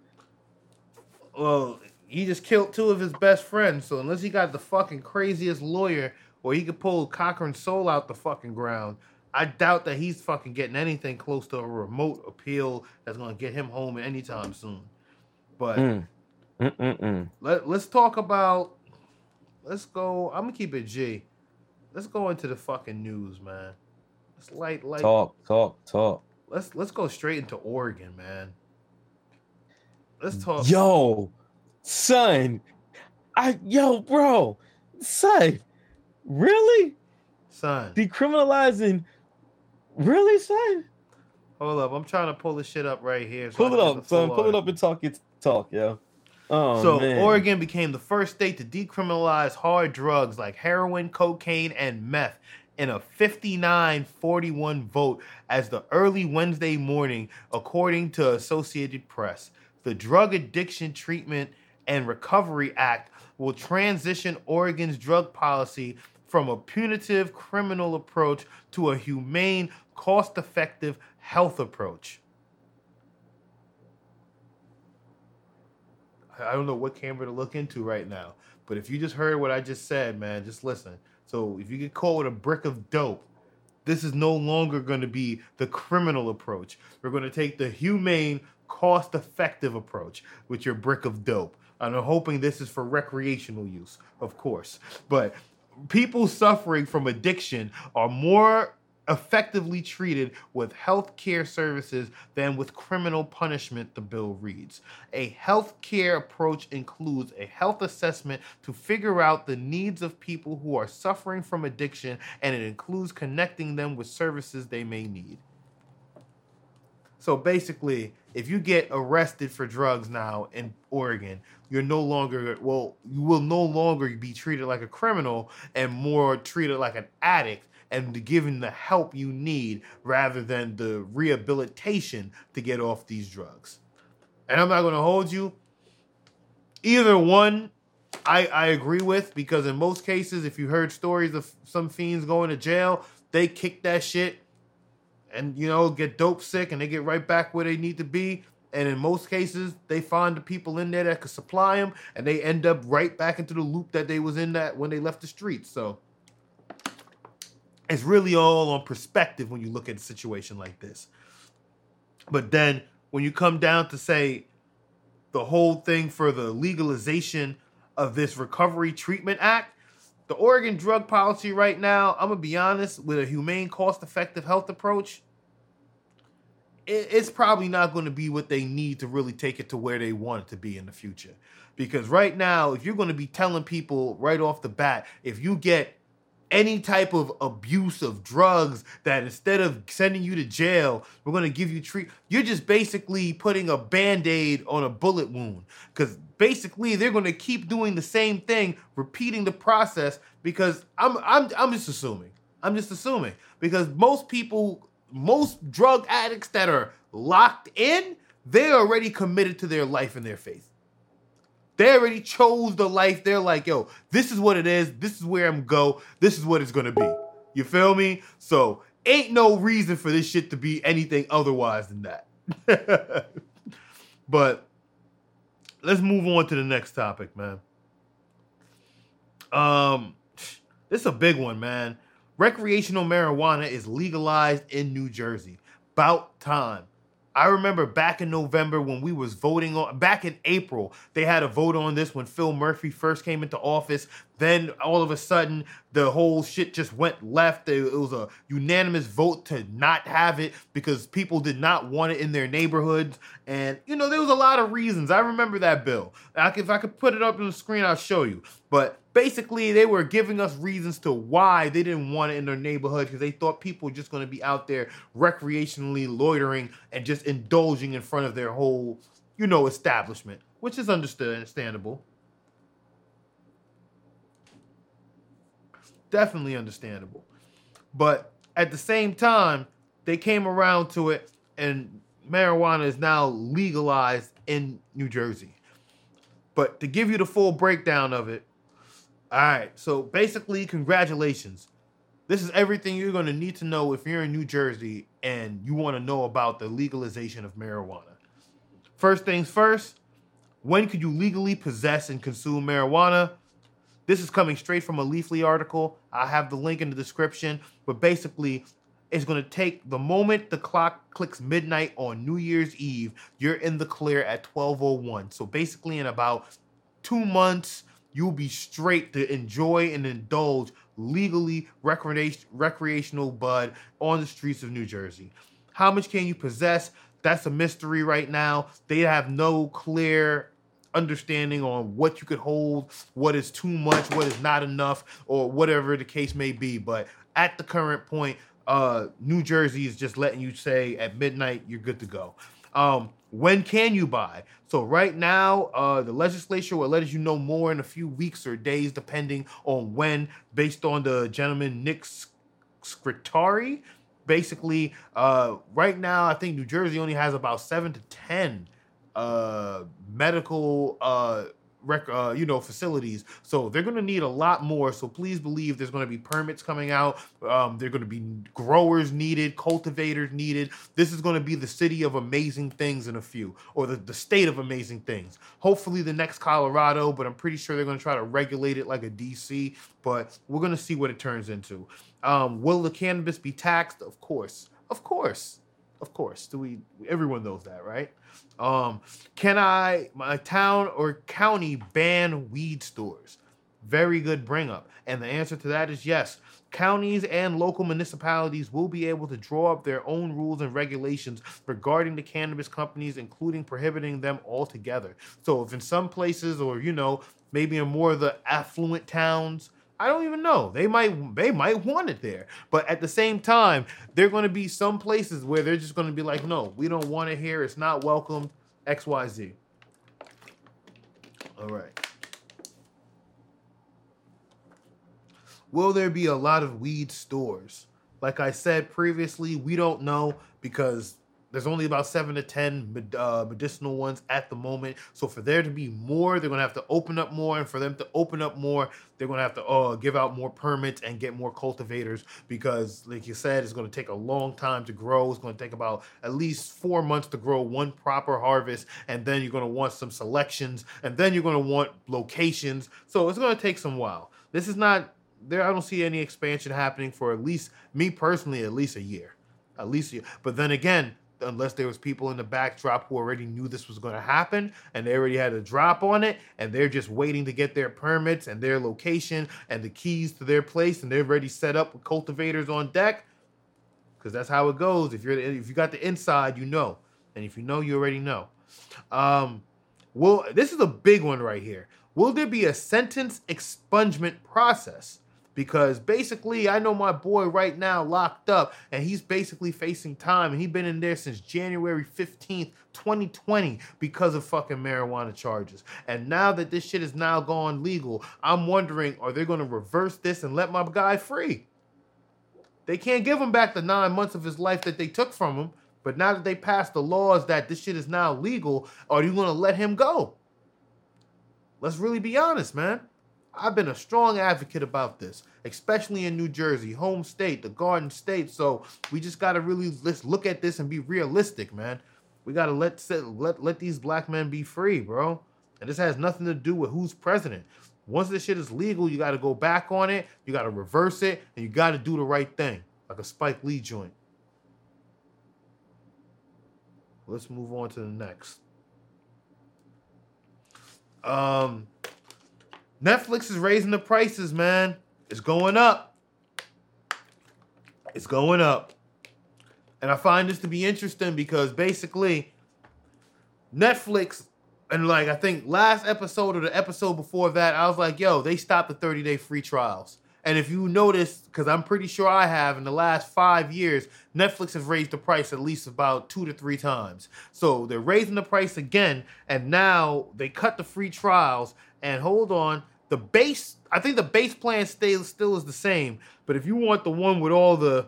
Well, he just killed two of his best friends, so unless he got the fucking craziest lawyer or he could pull Cochran's soul out the fucking ground, I doubt that he's fucking getting anything close to a remote appeal that's gonna get him home anytime soon. But mm. Let Let's talk about. Let's go. I'm gonna keep it G. Let's go into the fucking news, man. Let's light light. Talk, talk, talk. Let's let's go straight into Oregon, man. Let's talk. Yo, son, I yo, bro, son, really? Son, decriminalizing, really, son? Hold up, I'm trying to pull this shit up right here. So pull it up, son. Pull it up and talk it talk, yo. Oh, so man. Oregon became the first state to decriminalize hard drugs like heroin, cocaine, and meth in a 59-41 vote as the early Wednesday morning, according to Associated Press. The Drug Addiction Treatment and Recovery Act will transition Oregon's drug policy from a punitive criminal approach to a humane, cost-effective health approach. I don't know what camera to look into right now, but if you just heard what I just said, man, just listen. So if you get caught with a brick of dope, this is no longer going to be the criminal approach. We're going to take the humane, cost effective approach with your brick of dope. And I'm hoping this is for recreational use, of course. But people suffering from addiction are more effectively treated with health care services than with criminal punishment, the bill reads. A health care approach includes a health assessment to figure out the needs of people who are suffering from addiction, and it includes connecting them with services they may need. So basically, if you get arrested for drugs now in Oregon, you're no longer well, you will no longer be treated like a criminal and more treated like an addict and giving the help you need rather than the rehabilitation to get off these drugs. And I'm not going to hold you. Either one, I, I agree with because in most cases, if you heard stories of some fiends going to jail, they kick that shit and you know get dope sick and they get right back where they need to be. And in most cases, they find the people in there that could supply them, and they end up right back into the loop that they was in that when they left the streets. So it's really all on perspective when you look at a situation like this. But then when you come down to say the whole thing for the legalization of this Recovery Treatment Act, the Oregon drug policy right now, I'm gonna be honest, with a humane, cost-effective health approach, it's probably not going to be what they need to really take it to where they want it to be in the future. Because right now, if you're going to be telling people right off the bat, if you get any type of abuse of drugs that instead of sending you to jail, we're going to give you treat. You're just basically putting a band-aid on a bullet wound cuz basically they're going to keep doing the same thing, repeating the process because I'm I'm I'm just assuming. I'm just assuming because most people most drug addicts that are locked in, they're already committed to their life and their faith. They already chose the life. They're like, yo, this is what it is. This is where I'm go. This is what it's gonna be. You feel me? So ain't no reason for this shit to be anything otherwise than that. but let's move on to the next topic, man. Um, this is a big one, man. Recreational marijuana is legalized in New Jersey. About time. I remember back in November when we was voting on back in April, they had a vote on this when Phil Murphy first came into office. Then all of a sudden, the whole shit just went left. It was a unanimous vote to not have it because people did not want it in their neighborhoods. And you know, there was a lot of reasons. I remember that bill. If I could put it up on the screen, I'll show you. But basically they were giving us reasons to why they didn't want it in their neighborhood because they thought people were just going to be out there recreationally loitering and just indulging in front of their whole you know establishment which is understood, understandable definitely understandable but at the same time they came around to it and marijuana is now legalized in New Jersey but to give you the full breakdown of it all right. So basically, congratulations. This is everything you're going to need to know if you're in New Jersey and you want to know about the legalization of marijuana. First things first, when could you legally possess and consume marijuana? This is coming straight from a Leafly article. I have the link in the description. But basically, It's going to take the moment the clock clicks midnight on New Year's Eve, you're in the clear at 1201. So basically, in about two months, you'll be straight to enjoy and indulge legally recreation, recreational bud on the streets of New Jersey. How much can you possess? That's a mystery right now. They have no clear understanding on what you could hold, what is too much, what is not enough, or whatever the case may be. But at the current point, uh, New Jersey is just letting you say at midnight you're good to go. Um, when can you buy? So right now, uh, the legislature will let you know more in a few weeks or days, depending on when, based on the gentleman Nick Scutari. Basically, uh, right now, I think New Jersey only has about seven to ten uh, medical uh, rec- uh, you know facilities. So they're going to need a lot more. So please believe there's going to be permits coming out. Um, there're going to be growers needed, cultivators needed. This is going to be the city of amazing things in a few, or the, the state of amazing things. Hopefully the next Colorado, but I'm pretty sure they're going to try to regulate it like a DC. But we're going to see what it turns into. Um, will the cannabis be taxed? Of course, of course, of course. Do we? Everyone knows that, right? Um, can I, my town or county, ban weed stores? Very good bring up. And the answer to that is yes. Counties and local municipalities will be able to draw up their own rules and regulations regarding the cannabis companies, including prohibiting them altogether. So, if in some places, or you know, maybe in more of the affluent towns, I don't even know. They might they might want it there. But at the same time, there're going to be some places where they're just going to be like, "No, we don't want it here. It's not welcome." XYZ. All right. Will there be a lot of weed stores? Like I said previously, we don't know because there's only about seven to ten uh, medicinal ones at the moment. So for there to be more, they're gonna have to open up more, and for them to open up more, they're gonna have to uh, give out more permits and get more cultivators because, like you said, it's gonna take a long time to grow. It's gonna take about at least four months to grow one proper harvest, and then you're gonna want some selections, and then you're gonna want locations. So it's gonna take some while. This is not there. I don't see any expansion happening for at least me personally, at least a year, at least. A year. But then again unless there was people in the backdrop who already knew this was going to happen and they already had a drop on it and they're just waiting to get their permits and their location and the keys to their place and they're already set up with cultivators on deck. Because that's how it goes. If you're if you got the inside you know. And if you know you already know. Um well this is a big one right here. Will there be a sentence expungement process because basically I know my boy right now locked up and he's basically facing time and he's been in there since January 15th, 2020 because of fucking marijuana charges. And now that this shit is now gone legal, I'm wondering are they going to reverse this and let my guy free? They can't give him back the 9 months of his life that they took from him, but now that they passed the laws that this shit is now legal, are you going to let him go? Let's really be honest, man. I've been a strong advocate about this, especially in New Jersey, home state, the Garden State. So we just gotta really let's look at this and be realistic, man. We gotta let let let these black men be free, bro. And this has nothing to do with who's president. Once this shit is legal, you gotta go back on it, you gotta reverse it, and you gotta do the right thing, like a Spike Lee joint. Let's move on to the next. Um, Netflix is raising the prices, man. It's going up. It's going up. And I find this to be interesting because basically, Netflix, and like I think last episode or the episode before that, I was like, yo, they stopped the 30 day free trials. And if you notice, because I'm pretty sure I have in the last five years, Netflix has raised the price at least about two to three times. So they're raising the price again, and now they cut the free trials. And hold on, the base, I think the base plan stays still is the same. But if you want the one with all the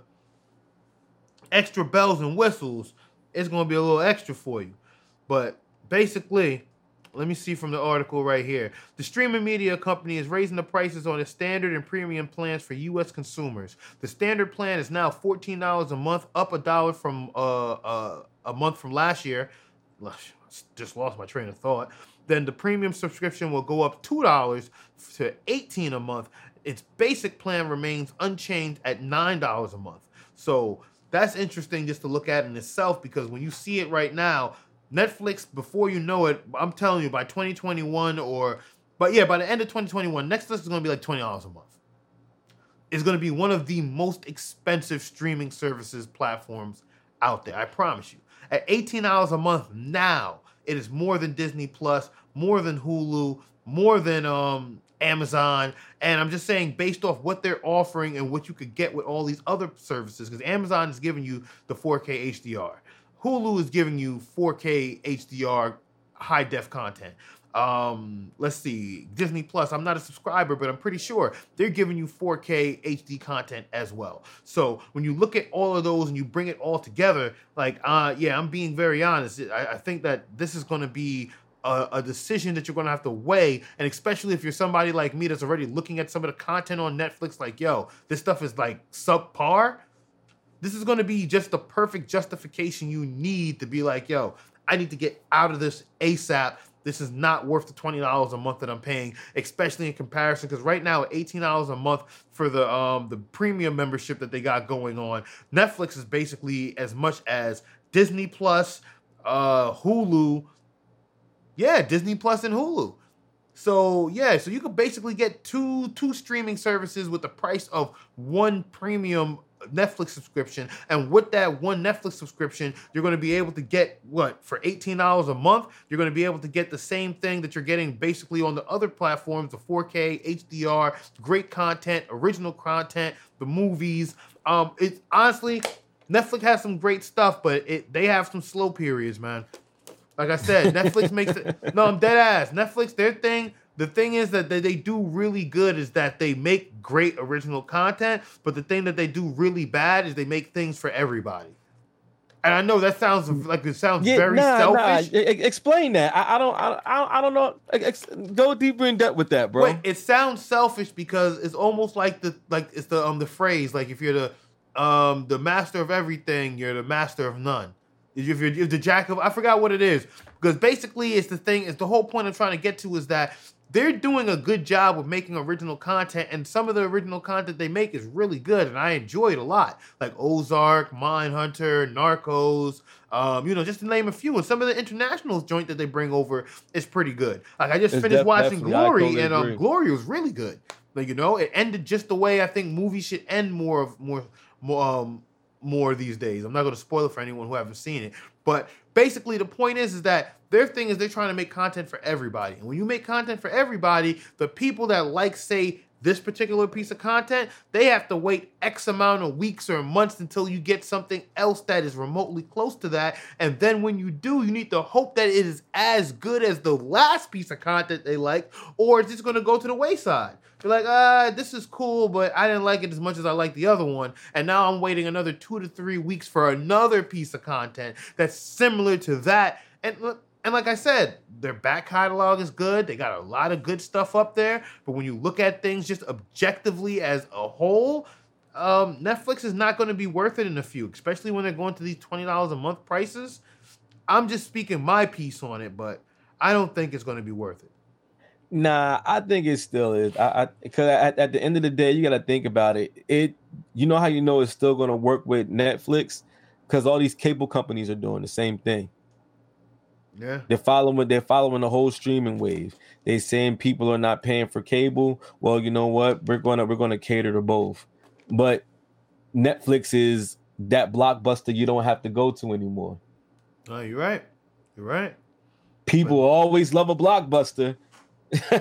extra bells and whistles, it's going to be a little extra for you. But basically, let me see from the article right here. The streaming media company is raising the prices on its standard and premium plans for U.S. consumers. The standard plan is now $14 a month, up a dollar from uh, uh, a month from last year. Just lost my train of thought then the premium subscription will go up $2 to 18 a month. Its basic plan remains unchanged at $9 a month. So that's interesting just to look at in itself because when you see it right now, Netflix, before you know it, I'm telling you, by 2021 or, but yeah, by the end of 2021, Netflix is going to be like $20 a month. It's going to be one of the most expensive streaming services platforms out there. I promise you. At $18 a month now, it is more than Disney Plus, more than Hulu, more than um Amazon. And I'm just saying, based off what they're offering and what you could get with all these other services, because Amazon is giving you the 4K HDR, Hulu is giving you 4K HDR high def content. Um, let's see, Disney Plus. I'm not a subscriber, but I'm pretty sure they're giving you 4K HD content as well. So when you look at all of those and you bring it all together, like, uh, yeah, I'm being very honest. I, I think that this is going to be a, a, decision that you're going to have to weigh. And especially if you're somebody like me that's already looking at some of the content on Netflix, like, yo, this stuff is like subpar. This is going to be just the perfect justification you need to be like, yo, I need to get out of this ASAP. This is not worth the $20 a month that I'm paying, especially in comparison. Because right now, $18 a month for the um the premium membership that they got going on, Netflix is basically as much as Disney Plus, uh, Hulu, yeah, Disney Plus and Hulu. So yeah, so you could basically get two two streaming services with the price of one premium Netflix subscription. And with that one Netflix subscription, you're going to be able to get what for $18 a month, you're going to be able to get the same thing that you're getting basically on the other platforms, the 4K, HDR, great content, original content, the movies. Um it's honestly Netflix has some great stuff, but it they have some slow periods, man. Like I said, Netflix makes it. No, I'm dead ass. Netflix, their thing. The thing is that they, they do really good is that they make great original content, but the thing that they do really bad is they make things for everybody. And I know that sounds like it sounds yeah, very nah, selfish. Nah. Explain that. I, I, don't. I, I don't know. Ex- go deeper in depth with that, bro. Wait, it sounds selfish because it's almost like the like it's the um the phrase like if you're the um the master of everything, you're the master of none. If you're if the jack of I forgot what it is because basically it's the thing. It's the whole point I'm trying to get to is that they're doing a good job of making original content, and some of the original content they make is really good, and I enjoy it a lot. Like Ozark, Mindhunter, Narcos, um, you know, just to name a few. And some of the international joint that they bring over is pretty good. Like I just it's finished def- watching Glory, totally and um, Glory was really good. Like you know, it ended just the way I think movies should end more of more more um more these days. I'm not going to spoil it for anyone who haven't seen it, but basically the point is is that their thing is they're trying to make content for everybody. And when you make content for everybody, the people that like say this particular piece of content, they have to wait X amount of weeks or months until you get something else that is remotely close to that. And then when you do, you need to hope that it is as good as the last piece of content they like, or it's just to go to the wayside. You're like, ah, this is cool, but I didn't like it as much as I like the other one. And now I'm waiting another two to three weeks for another piece of content that's similar to that. And and like I said, their back catalog is good. They got a lot of good stuff up there. But when you look at things just objectively as a whole, um, Netflix is not going to be worth it in a few, especially when they're going to these twenty dollars a month prices. I'm just speaking my piece on it, but I don't think it's going to be worth it. Nah, I think it still is. I because at, at the end of the day, you got to think about it. It, you know how you know it's still going to work with Netflix because all these cable companies are doing the same thing. Yeah, they're following. They're following the whole streaming wave. They saying people are not paying for cable. Well, you know what? We're gonna we're gonna cater to both. But Netflix is that blockbuster you don't have to go to anymore. Oh, you're right. You're right. People but, always love a blockbuster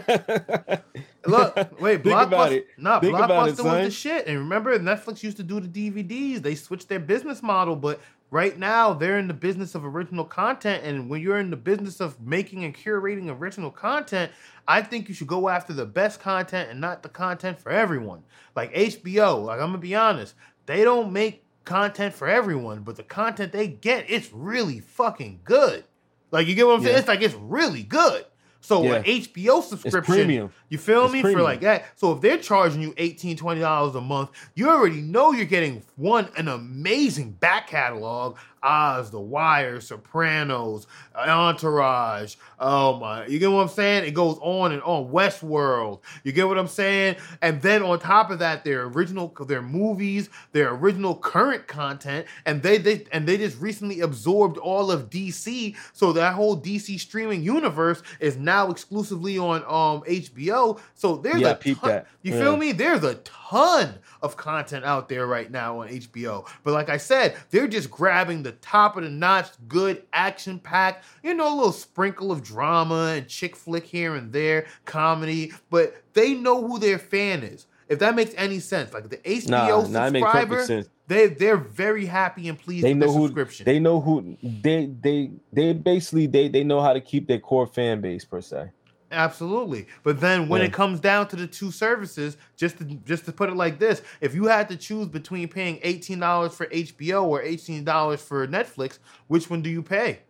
Look, wait, Blockbuster. Nah, Think Blockbuster it, was the shit. And remember, Netflix used to do the DVDs. They switched their business model, but right now they're in the business of original content. And when you're in the business of making and curating original content, I think you should go after the best content and not the content for everyone. Like HBO, like I'm gonna be honest, they don't make content for everyone, but the content they get, it's really fucking good. Like you get what I'm yeah. saying? It's like it's really good. So yeah. an HBO subscription, you feel it's me premium. for like that. So if they're charging you 18 dollars a month, you already know you're getting one an amazing back catalog. Oz, The Wire, Sopranos, Entourage. Oh my, you get what I'm saying? It goes on and on. Westworld. You get what I'm saying? And then on top of that, their original, their movies, their original current content, and they they and they just recently absorbed all of DC. So that whole DC streaming universe is now exclusively on um HBO. So there's Yeah, a ton, you Yeah. feel me? There's a ton of content out there right now on HBO. But like I said, they're just grabbing the top of the notch, good action packed, you know, a little sprinkle of drama and chick flick here and there, comedy, but they know who their fan is. If that makes any sense, like the HBO Nah, nah, subscriber, sense. they they're very happy and pleased They with know the who subscription. they know who they they they basically they they know how to keep their core fan base per se. Absolutely. But then when Yeah. it comes down to the two services, just to just to put it like this, if you had to choose between paying $18 for HBO or $18 for Netflix, which one do you pay?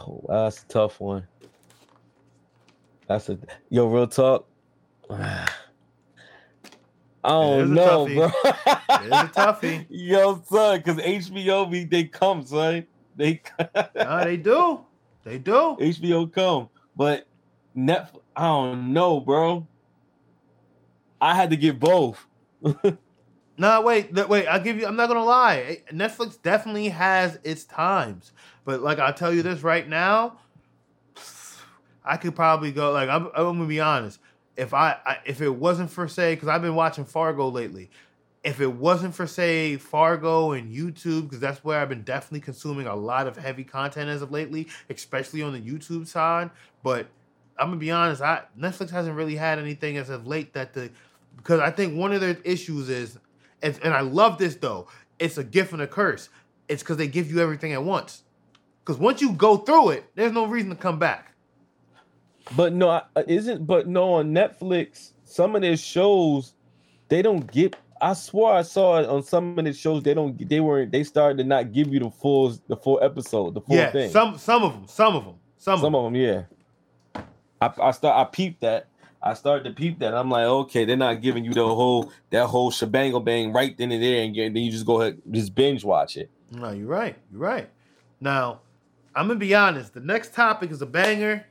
Oh, that's a tough one. That's a yo real talk. I don't know, bro. It is a toughie. Yo, son, because HBO they come, son. They No, they do. They do. HBO come, but Netflix. I don't know, bro. I had to get both. No, wait, wait. I'll give you. I'm not gonna lie. Netflix definitely has its times, but like I'll tell you this right now, I could probably go. Like I'm, I'm gonna be honest. If I, I if it wasn't for say, because I've been watching Fargo lately. If it wasn't for say Fargo and YouTube, because that's where I've been definitely consuming a lot of heavy content as of lately, especially on the YouTube side. But I'm gonna be honest. I Netflix hasn't really had anything as of late that the because I think one of their issues is, and, and I love this though, it's a gift and a curse. It's because they give you everything at once. Because once you go through it, there's no reason to come back. But no, isn't but no on Netflix, some of their shows, they don't get I swore I saw it on some of the shows. They don't they weren't they started to not give you the full the full episode, the full yeah, thing. some some of them, some of them, some, Some of of them, yeah. I, I start I peeped that. I started to peep that. I'm like, okay, they're not giving you the whole that whole shebangle bang right then and there, and then you just go ahead just binge watch it. No, you're right. You're right. Now, I'm gonna be honest. The next topic is a banger.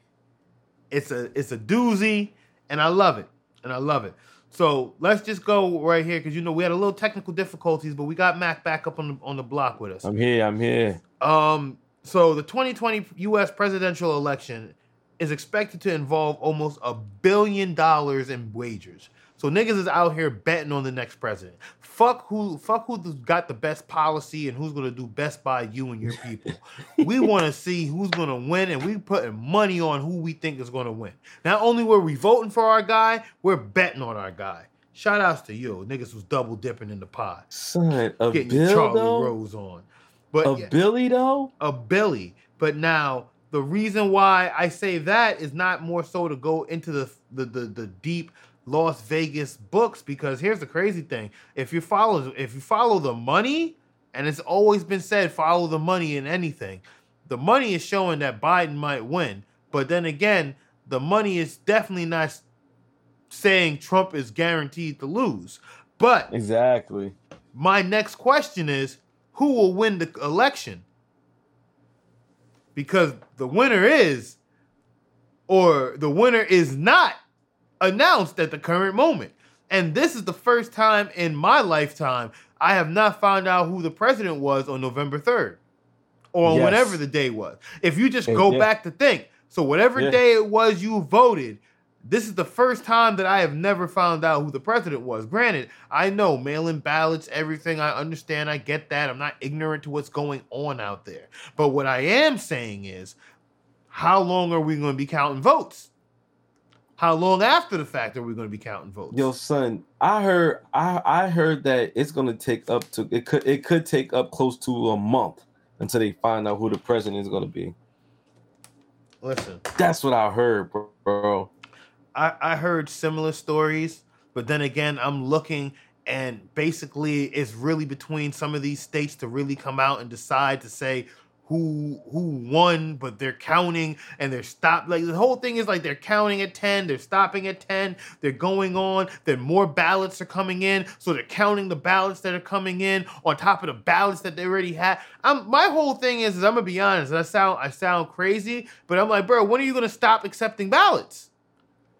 It's a it's a doozy, and I love it. And I love it. So let's just go right here because you know we had a little technical difficulties, but we got Mac back up on the on the block with us. I'm here. I'm here. Um, so the 2020 U.S. presidential election is expected to involve almost a billion dollars in wagers. So niggas is out here betting on the next president. Fuck who, fuck who got the best policy and who's gonna do best by you and your people. we want to see who's gonna win, and we putting money on who we think is gonna win. Not only were we voting for our guy, we're betting on our guy. Shout outs to you, niggas was double dipping in the pot, Son, a getting bill Charlie though. Rose on. But A yeah Billy though. a Billy. But now the reason why I say that is not more so to go into the the the, the deep Las Vegas books because here's the crazy thing. If you follow if you follow the money, and it's always been said follow the money in anything, the money is showing that Biden might win. But then again, the money is definitely not saying Trump is guaranteed to lose. But Exactly. my next question is who will win the election? Because the winner is, or the winner is not announced at the current moment. And this is the first time in my lifetime I have not found out who the president was on November 3rd or Yes. whenever the day was. If you just go yeah. back to think, so whatever Yeah. day it was you voted, this is the first time that I have never found out who the president was. Granted, I know mail-in ballots, everything. I understand. I get that. I'm not ignorant to what's going on out there. But what I am saying is, how long are we going to be counting votes? How long after the fact are we going to be counting votes? Yo, son, I heard I I heard that it's gonna take up to it could it could take up close to a month until they find out who the president is gonna be. Listen, That's what I heard, bro. bro. I, I heard similar stories, but then again, I'm looking and basically it's really between some of these states to really come out and decide to say who who won, but they're counting and they're stopped. Like the whole thing is like they're counting at 10, they're stopping at 10, they're going on, then more ballots are coming in, so they're counting the ballots that are coming in on top of the ballots that they already had. I'm my whole thing is, is I'm gonna be honest, I sound I sound crazy, but I'm like, bro, when are you gonna stop accepting ballots?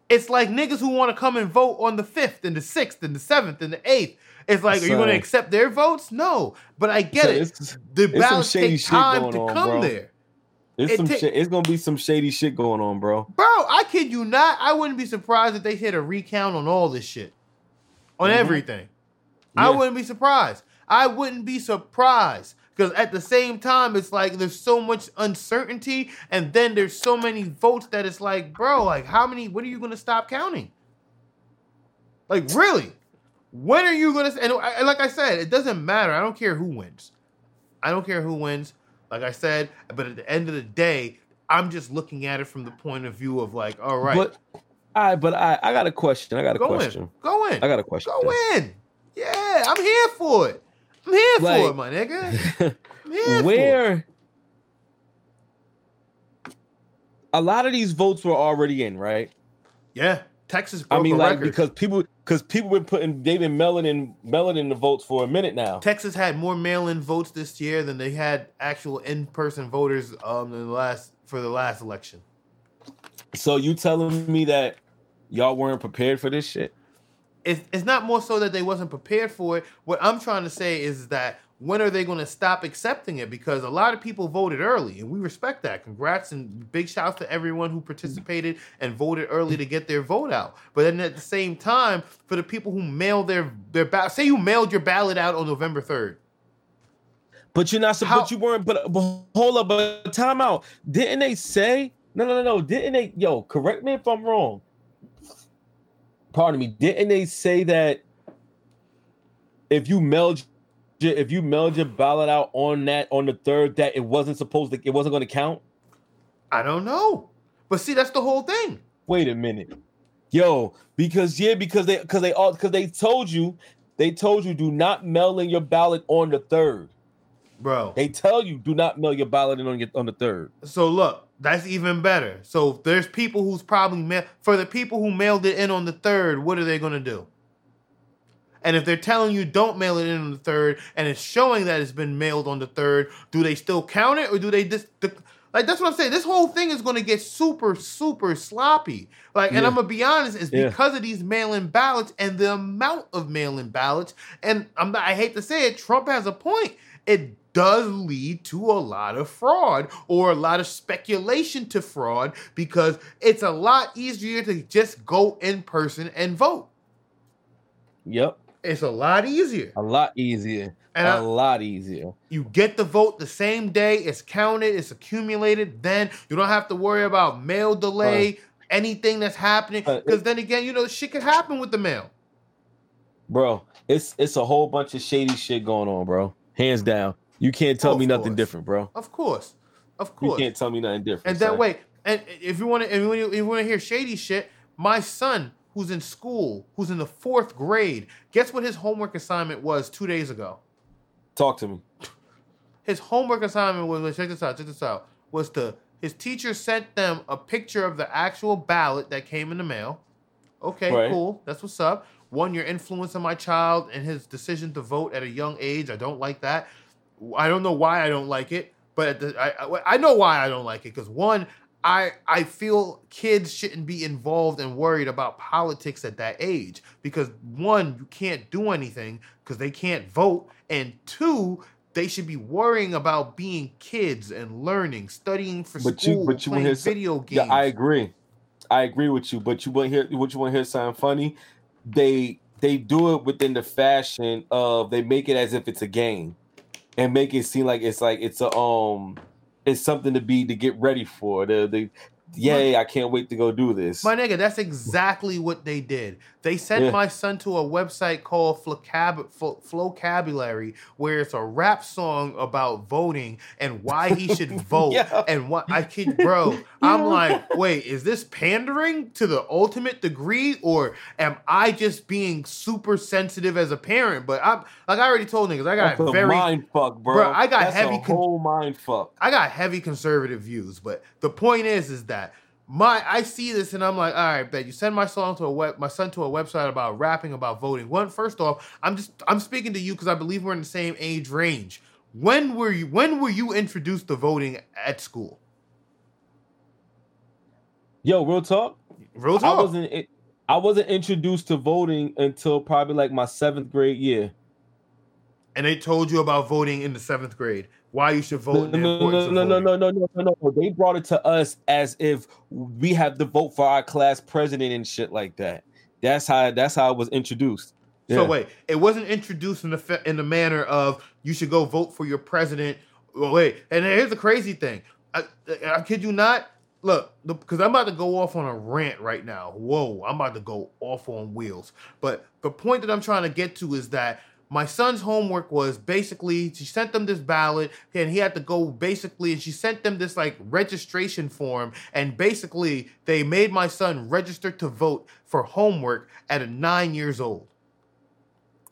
It's like niggas who want to come and vote on the fifth and the sixth and the seventh and the eighth. It's like, are you going to accept their votes? No, but I get so it. The ballots take time to on, come bro. there. It's it some ta- shit. It's gonna be some shady shit going on, bro. Bro, I kid you not. I wouldn't be surprised if they hit a recount on all this shit, on mm-hmm. everything. Yeah. I wouldn't be surprised. I wouldn't be surprised because at the same time, it's like there's so much uncertainty, and then there's so many votes that it's like, bro, like how many? When are you gonna stop counting? Like really? When are you gonna? And, and like I said, it doesn't matter. I don't care who wins. I don't care who wins. Like I said, but at the end of the day, I'm just looking at it from the point of view of like, all right. But I, but I, I got a question. I got a Go question. In. Go in. I got a question. Go in. Yeah, I'm here for it. I'm here like, for it, my nigga. where a lot of these votes were already in, right? Yeah. Texas I mean, like record. because people because people been putting they've been mailing in mailing in the votes for a minute now. Texas had more mail-in votes this year than they had actual in-person voters um in the last for the last election. So you telling me that y'all weren't prepared for this shit? It's, it's not more so that they wasn't prepared for it. What I'm trying to say is that when are they going to stop accepting it? Because a lot of people voted early, and we respect that. Congrats and big shouts to everyone who participated and voted early to get their vote out. But then at the same time, for the people who mailed their their ballot, say you mailed your ballot out on November third. But you're not supposed. You weren't. But, but hold up. But time out. Didn't they say? No, no, no, no. Didn't they? Yo, correct me if I'm wrong. Pardon me. Didn't they say that if you mailed if you mailed your ballot out on that on the third that it wasn't supposed to it wasn't going to count? I don't know, but see that's the whole thing. Wait a minute, yo, because yeah, because they because they all because they told you they told you do not mail in your ballot on the third, bro. They tell you do not mail your ballot in on your on the third. So look, that's even better. So there's people who's probably ma- for the people who mailed it in on the third. What are they going to do? And if they're telling you don't mail it in on the third, and it's showing that it's been mailed on the third, do they still count it, or do they just like that's what I'm saying? This whole thing is going to get super, super sloppy. Like, yeah. and I'm gonna be honest, it's yeah. because of these mail-in ballots and the amount of mail-in ballots. And I'm I hate to say it, Trump has a point. It does lead to a lot of fraud or a lot of speculation to fraud because it's a lot easier to just go in person and vote. Yep. It's a lot easier. A lot easier. And a I, lot easier. You get the vote the same day. It's counted. It's accumulated. Then you don't have to worry about mail delay, uh, anything that's happening. Because uh, then again, you know, shit could happen with the mail. Bro, it's it's a whole bunch of shady shit going on, bro. Hands down. You can't tell oh, me nothing course. different, bro. Of course, of course. You can't tell me nothing different. And then way, and if you want to, if you want to hear shady shit, my son who's in school, who's in the fourth grade. Guess what his homework assignment was two days ago? Talk to me. His homework assignment was check this out, check this out. Was to his teacher sent them a picture of the actual ballot that came in the mail. Okay, right. cool. That's what's up. One, you're influencing my child and his decision to vote at a young age. I don't like that. I don't know why I don't like it, but the, I, I know why I don't like it because one, I I feel kids shouldn't be involved and worried about politics at that age because one, you can't do anything because they can't vote, and two, they should be worrying about being kids and learning, studying for but school, you, but you playing video games. Yeah, I agree. I agree with you, but you want hear what you want to hear something funny? They they do it within the fashion of they make it as if it's a game and make it seem like it's like it's a um it's something to be to get ready for. The the yay, I can't wait to go do this. My nigga, that's exactly what they did. They sent Yeah. my son to a website called Flocab- Flo- Flocabulary, where it's a rap song about voting and why he should vote. Yeah. And what I kid, bro, I'm like, wait, is this pandering to the ultimate degree, or am I just being super sensitive as a parent? But I'm like I already told niggas, I got That's a very mind fuck, bro. Bro, I got That's heavy a con- whole mind fuck. I got heavy conservative views, but the point is, is that my I see this and I'm like, all right, bet you send my song to a web, my son to a website about rapping about voting. One, first off, I'm just I'm speaking to you because I believe we're in the same age range. When were you when were you introduced to voting at school? Yo, real talk. Real talk. I wasn't. I wasn't introduced to voting until probably like my seventh grade year. And they told you about voting in the seventh grade. Why you should vote? No, no, no, no, no, no, no, no, no, no. They brought it to us as if we have to vote for our class president and shit like that. That's how. That's how it was introduced. So wait, it wasn't introduced in the in the manner of you should go vote for your president. Well, wait, and here's the crazy thing. I, I kid you not. Look, because I'm about to go off on a rant right now. Whoa, I'm about to go off on wheels. But the point that I'm trying to get to is that my son's homework was basically she sent them this ballot and he had to go basically and she sent them this like registration form and basically they made my son register to vote for homework at a nine years old.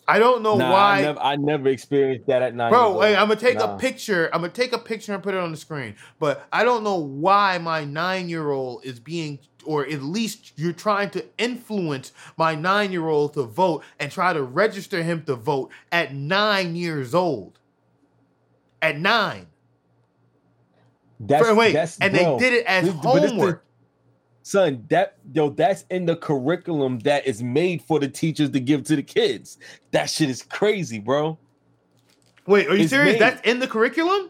I don't know Nah, why. I never, I never experienced that at nine. Bro, years hey. I'm gonna take Nah. a picture. I'm gonna take a picture and put it on the screen. But I don't know why my nine year old is being, or at least you're trying to influence my nine year old to vote and try to register him to vote at nine years old. At nine. That's, wait, that's, and bro, they did it as this- the- homework. son, that yo, that's in the curriculum that is made for the teachers to give to the kids. That shit is crazy, bro. Wait, are you it's serious? made. That's in the curriculum?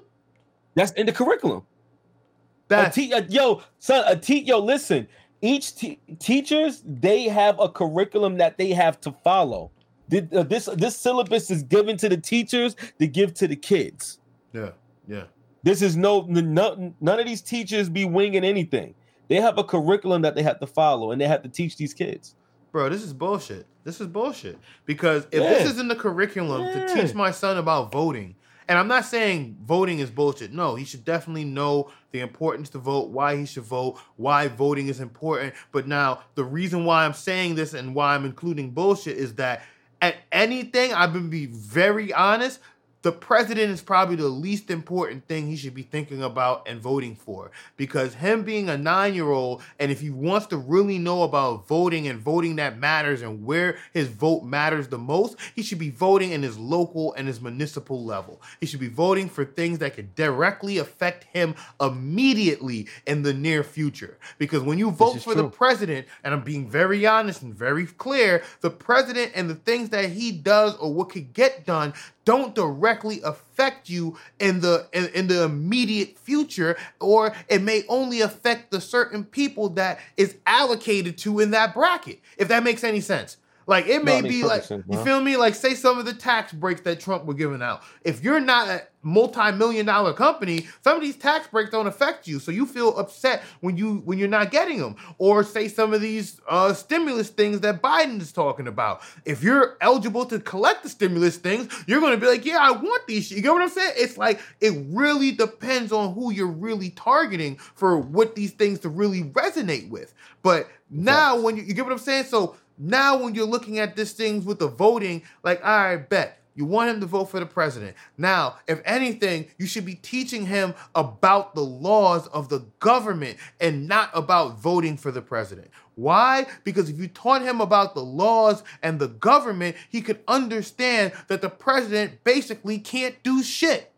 That's in the curriculum. A That's te- yo, son, a te- yo, listen. Each te- teachers they have a curriculum that they have to follow. Th- uh, This this syllabus is given to the teachers to give to the kids. yeah, yeah. This is no, none of these teachers be winging anything. They have a curriculum that they have to follow, and they have to teach these kids. Bro, this is bullshit. This is bullshit. Because if this is in the curriculum to teach my son about voting, and I'm not saying voting is bullshit. No, he should definitely know the importance to vote, why he should vote, why voting is important. But now, the reason why I'm saying this and why I'm including bullshit is that at anything, I've been be very honest. The president is probably the least important thing he should be thinking about and voting for because him being a nine year old, and if he wants to really know about voting and voting that matters and where his vote matters the most, he should be voting in his local and his municipal level. He should be voting for things that could directly affect him immediately in the near future. Because when you vote for the president, and I'm being very honest and very clear, the president and the things that he does or what could get done don't directly affect you in the in, in the immediate future or it may only affect the certain people that is allocated to in that bracket if that makes any sense like it No, may be like sense, you feel me? Like say some of the tax breaks that Trump were giving out. If you're not a multi-million dollar company some of these tax breaks don't affect you. So you feel upset when you when you're not getting them. Or say some of these uh stimulus things that Biden is talking about. If you're eligible to collect the stimulus things you're going to be like yeah I want these you get what I'm saying? It's like it really depends on who you're really targeting for what these things to really resonate with. But now when you, you get what I'm saying? So now when you're looking at this things with the voting like all right bet you want him to vote for the president. Now, if anything, you should be teaching him about the laws of the government and not about voting for the president. Why? Because if you taught him about the laws and the government, he could understand that the president basically can't do shit.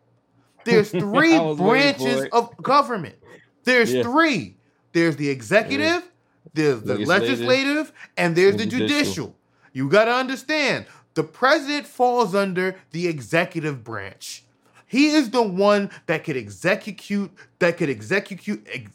There's three I was waiting for branches of government. There's Yeah. three. There's the executive, there's the Legislative, legislative, and there's and the judicial. judicial. You got to understand, the president falls under the executive branch. He is the one that could execute, that could execute, ex-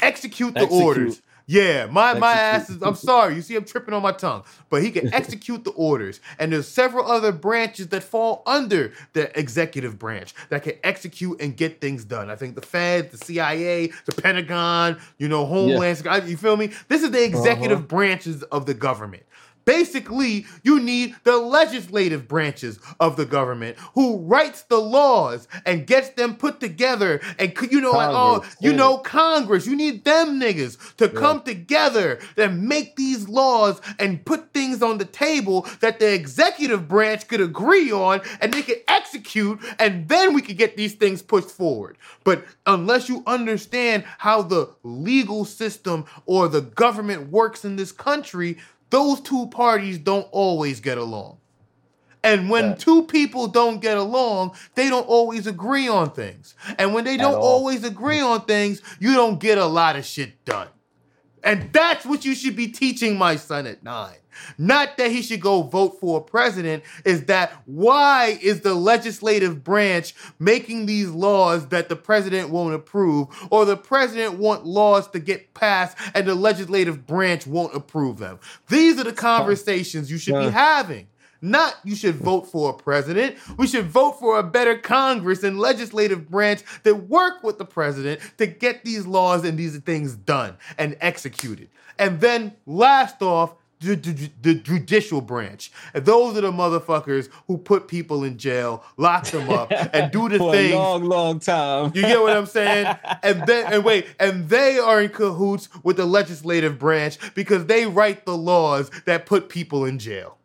execute the Execute. orders. Yeah, my my ass is. I'm sorry. You see, I'm tripping on my tongue. But he can execute the orders, and there's several other branches that fall under the executive branch that can execute and get things done. I think the Fed, the CIA, the Pentagon, you know, Homeland. Yeah. You feel me? This is the executive uh-huh. branches of the government. Basically, you need the legislative branches of the government who writes the laws and gets them put together. And you know, like, oh, you know, Congress. You need them niggas to yeah. come together and make these laws and put things on the table that the executive branch could agree on and they could execute, and then we could get these things pushed forward. But unless you understand how the legal system or the government works in this country, those two parties don't always get along. And when yeah. two people don't get along, they don't always agree on things. And when they don't always agree on things, you don't get a lot of shit done. And that's what you should be teaching my son at nine. Not that he should go vote for a president, is that why is the legislative branch making these laws that the president won't approve, or the president want laws to get passed and the legislative branch won't approve them? These are the conversations you should be having. Not you should vote for a president. We should vote for a better Congress and legislative branch that work with the president to get these laws and these things done and executed. And then last off, the, the, the, judicial branch. And those are the motherfuckers who put people in jail, lock them up, and do the. A long, long time. You get what I'm saying? and then and wait, and they are in cahoots with the legislative branch because they write the laws that put people in jail.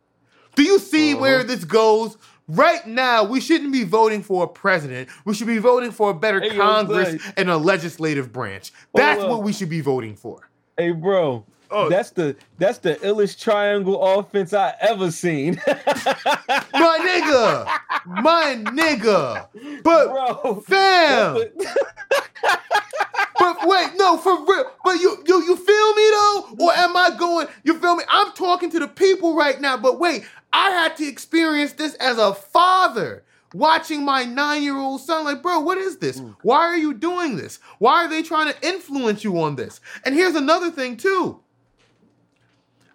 Do you see uh-huh. where this goes? Right now, we shouldn't be voting for a president. We should be voting for a better hey, Congress and a legislative branch. That's what we should be voting for. Hey, bro. Oh. That's the that's the illest triangle offense I ever seen. my nigga, my nigga. But Bro, fam. wait, no, for real. But you you you feel me though? Or am I going, you feel me? I'm talking to the people right now, but wait, I had to experience this as a father watching my nine year old son, like, bro, what is this? Mm. Why are you doing this? Why are they trying to influence you on this? And here's another thing, too.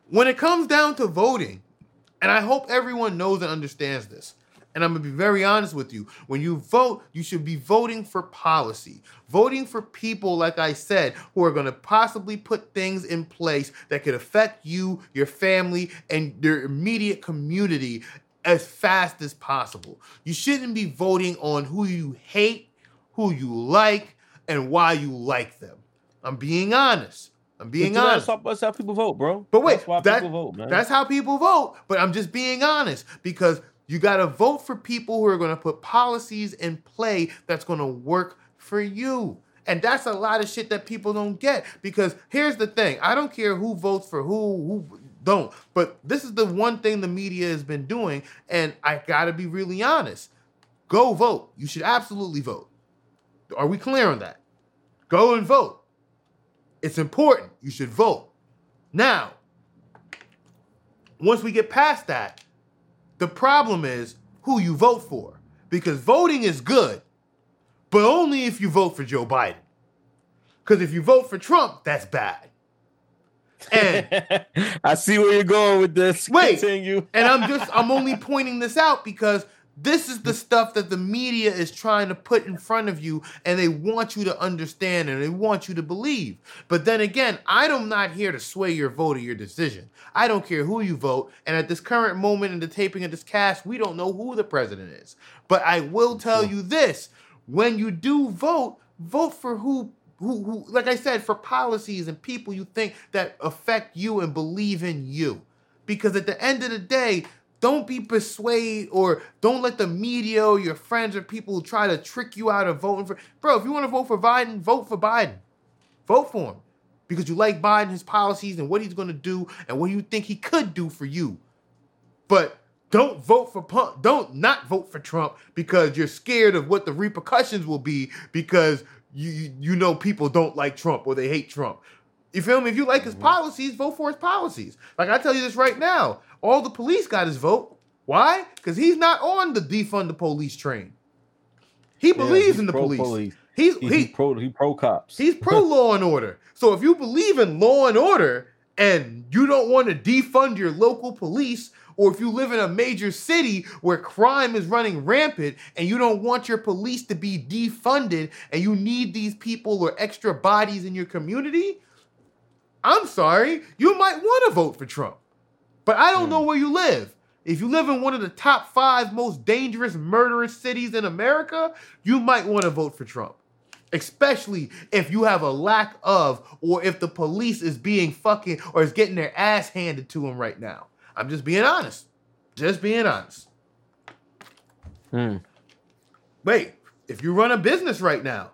When it comes down to voting, and I hope everyone knows and understands this, and I'm gonna be very honest with you. When you vote, you should be voting for policy, voting for people, like I said, who are gonna possibly put things in place that could affect you, your family, and your immediate community as fast as possible. You shouldn't be voting on who you hate, who you like, and why you like them. I'm being honest. I'm being honest. That's how people vote, bro. But wait, that's, that, vote, that's how people vote. But I'm just being honest because you got to vote for people who are going to put policies in play that's going to work for you. And that's a lot of shit that people don't get because here's the thing. I don't care who votes for who, who don't. But this is the one thing the media has been doing and I got to be really honest. Go vote. You should absolutely vote. Are we clear on that? Go and vote. It's important. You should vote. Now, once we get past that, the problem is who you vote for. Because voting is good, but only if you vote for Joe Biden. Because if you vote for Trump, that's bad. And I see where you're going with this. Wait, Continue. and I'm just I'm only pointing this out because this is the stuff that the media is trying to put in front of you, and they want you to understand and they want you to believe. But then again, I'm not here to sway your vote or your decision. I don't care who you vote. And at this current moment in the taping of this cast, we don't know who the president is. But I will tell you this when you do vote, vote for who who, who, like I said, for policies and people you think that affect you and believe in you. Because at the end of the day, don't be persuaded or don't let the media or your friends or people try to trick you out of voting for. Bro, if you want to vote for Biden, vote for Biden. Vote for him because you like Biden, his policies, and what he's going to do, and what you think he could do for you. But don't vote for Pump. Don't not vote for Trump because you're scared of what the repercussions will be because you you know people don't like Trump or they hate Trump. You feel me? If you like his mm-hmm. policies, vote for his policies. Like I tell you this right now, all the police got his vote. Why? Because he's not on the defund the police train. He believes yeah, in the police. police. He's he, he, he pro he pro cops. He's pro law and order. So if you believe in law and order and you don't want to defund your local police, or if you live in a major city where crime is running rampant and you don't want your police to be defunded and you need these people or extra bodies in your community, I'm sorry, you might want to vote for Trump. But I don't know where you live. If you live in one of the top five most dangerous, murderous cities in America, you might want to vote for Trump. Especially if you have a lack of, or if the police is being fucking, or is getting their ass handed to them right now. I'm just being honest. Just being honest. Hmm. Wait, if you run a business right now,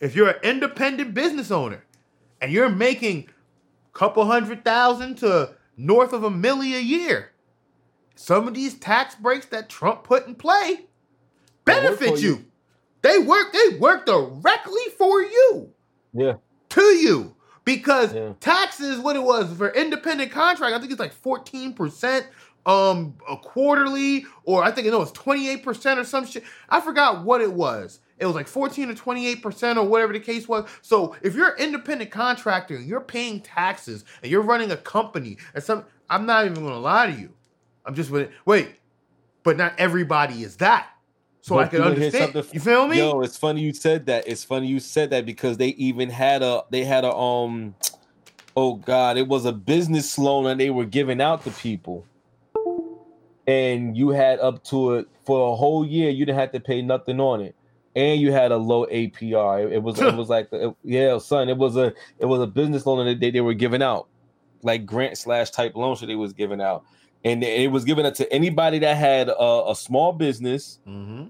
if you're an independent business owner and you're making a couple hundred thousand to north of a million a year, some of these tax breaks that Trump put in play benefit you. you. They work, they work directly for you Yeah. to you because Yeah. taxes what it was for independent contract i think it's like 14% um a quarterly or i think no it's 28% or some shit i forgot what it was it was like 14 or 28% or whatever the case was so if you're an independent contractor and you're paying taxes and you're running a company and some i'm not even gonna lie to you i'm just wait wait but not everybody is that so But i can you wanna hear understand you feel me Yo, it's funny you said that. It's funny you said that because they even had a they had a um oh god, it was a business loan that they were giving out to people. And you had up to it for a whole year, you didn't have to pay nothing on it. And you had a low APR. It, was it was like it- yeah, son, it was a it was a business loan that they, they were giving out. Like grant slash type loan that they was giving out. And it was given out to anybody that had a, a small business mm-hmm.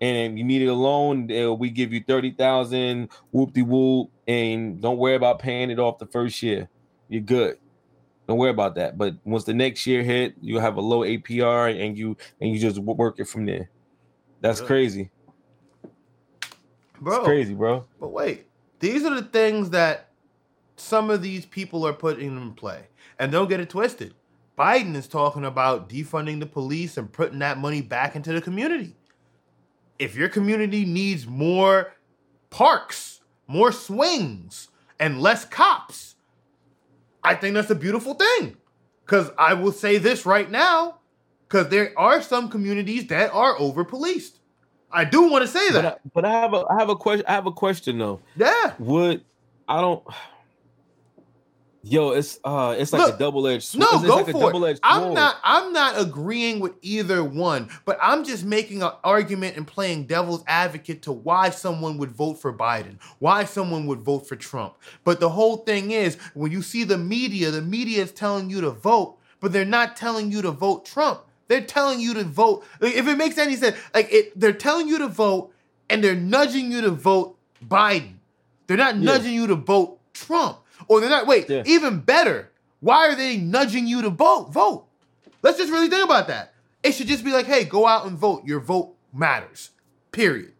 and you needed a loan, we give you thirty thousand, whoop de whoop, and don't worry about paying it off the first year. You're good. Don't worry about that. But once the next year hit, you have a low APR, and you and you just work it from there. That's crazy. Bro It's crazy, bro. But wait, these are the things that some of these people are putting in play. And don't get it twisted. Biden is talking about defunding the police and putting that money back into the community. If your community needs more parks, more swings, and less cops, I think that's a beautiful thing. Because I will say this right now, because there are some communities that are over policed. I do want to say But I, that. but I have a I have a question. I have a question though. yeah. Would I don't. Yo, it's uh, it's like Look, a double edged. No, it's go like a for double-edged it. I'm sword. not. I'm not agreeing with either one, but I'm just making an argument and playing devil's advocate to why someone would vote for Biden, why someone would vote for Trump. But the whole thing is, when you see the media, the media is telling you to vote, but they're not telling you to vote Trump. They're telling you to vote. Like, if it makes any sense, like it, they're telling you to vote, and they're nudging you to vote Biden. They're not Yeah. nudging you to vote Trump. Or they're not, wait, Yeah. even better. Why are they nudging you to vote? Vote. Let's just really think about that. It should just be like, hey, go out and vote. Your vote matters. Period.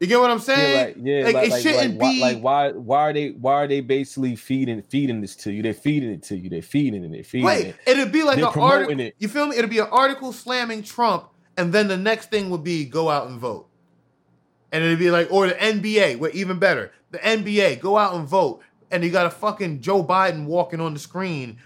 You get what I'm Yeah, saying? like, yeah, like, like, it like, shouldn't like, why, be like why why are they why are they basically feeding feeding this to you? They're feeding it to you. They're feeding it. They're feeding Wait, it. it'd be like They're an article. it. You feel me? It'd be an article slamming Trump, and then the next thing would be go out and vote. And it'd be like, or the NBA, where even better, the NBA, go out and vote. And you got a fucking Joe Biden walking on the screen,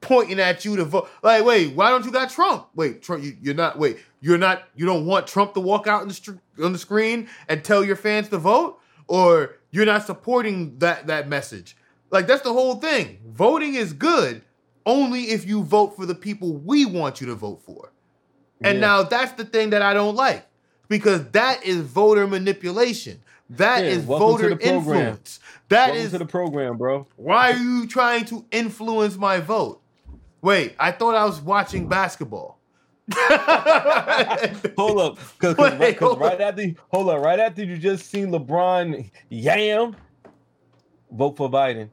pointing at you to vote. Like, wait, why don't you got Trump? Wait, Trump, you, you're not. Wait, you're not. You don't want Trump to walk out in the str- on the screen and tell your fans to vote, or you're not supporting that that message. Like that's the whole thing. Voting is good only if you vote for the people we want you to vote for. And Yeah. now that's the thing that I don't like because that is voter manipulation. That Yeah, is voter influence. That Welcome is to the program, bro. why are you trying to influence my vote? Wait, I thought I was watching basketball. Hold up, because right, right after hold up, right after you just seen LeBron yam, vote for Biden.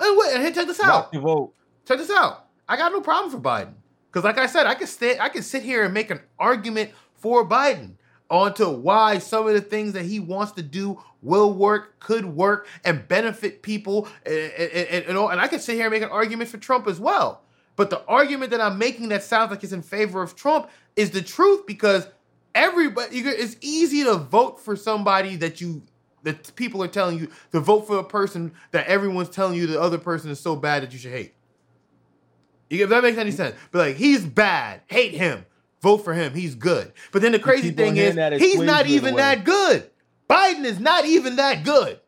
And wait, and hey, check this out. Vote. Check this out. I got no problem for Biden because, like I said, I can stay. I can sit here and make an argument for Biden onto why some of the things that he wants to do will work, could work, and benefit people, and, and, and, and all. And I can sit here and make an argument for Trump as well. But the argument that I'm making that sounds like it's in favor of Trump is the truth because everybody it's easy to vote for somebody that you that people are telling you to vote for a person that everyone's telling you the other person is so bad that you should hate. If that makes any sense, but like he's bad, hate him, vote for him, he's good. But then the crazy thing is, he's not even that good. Biden is not even that good.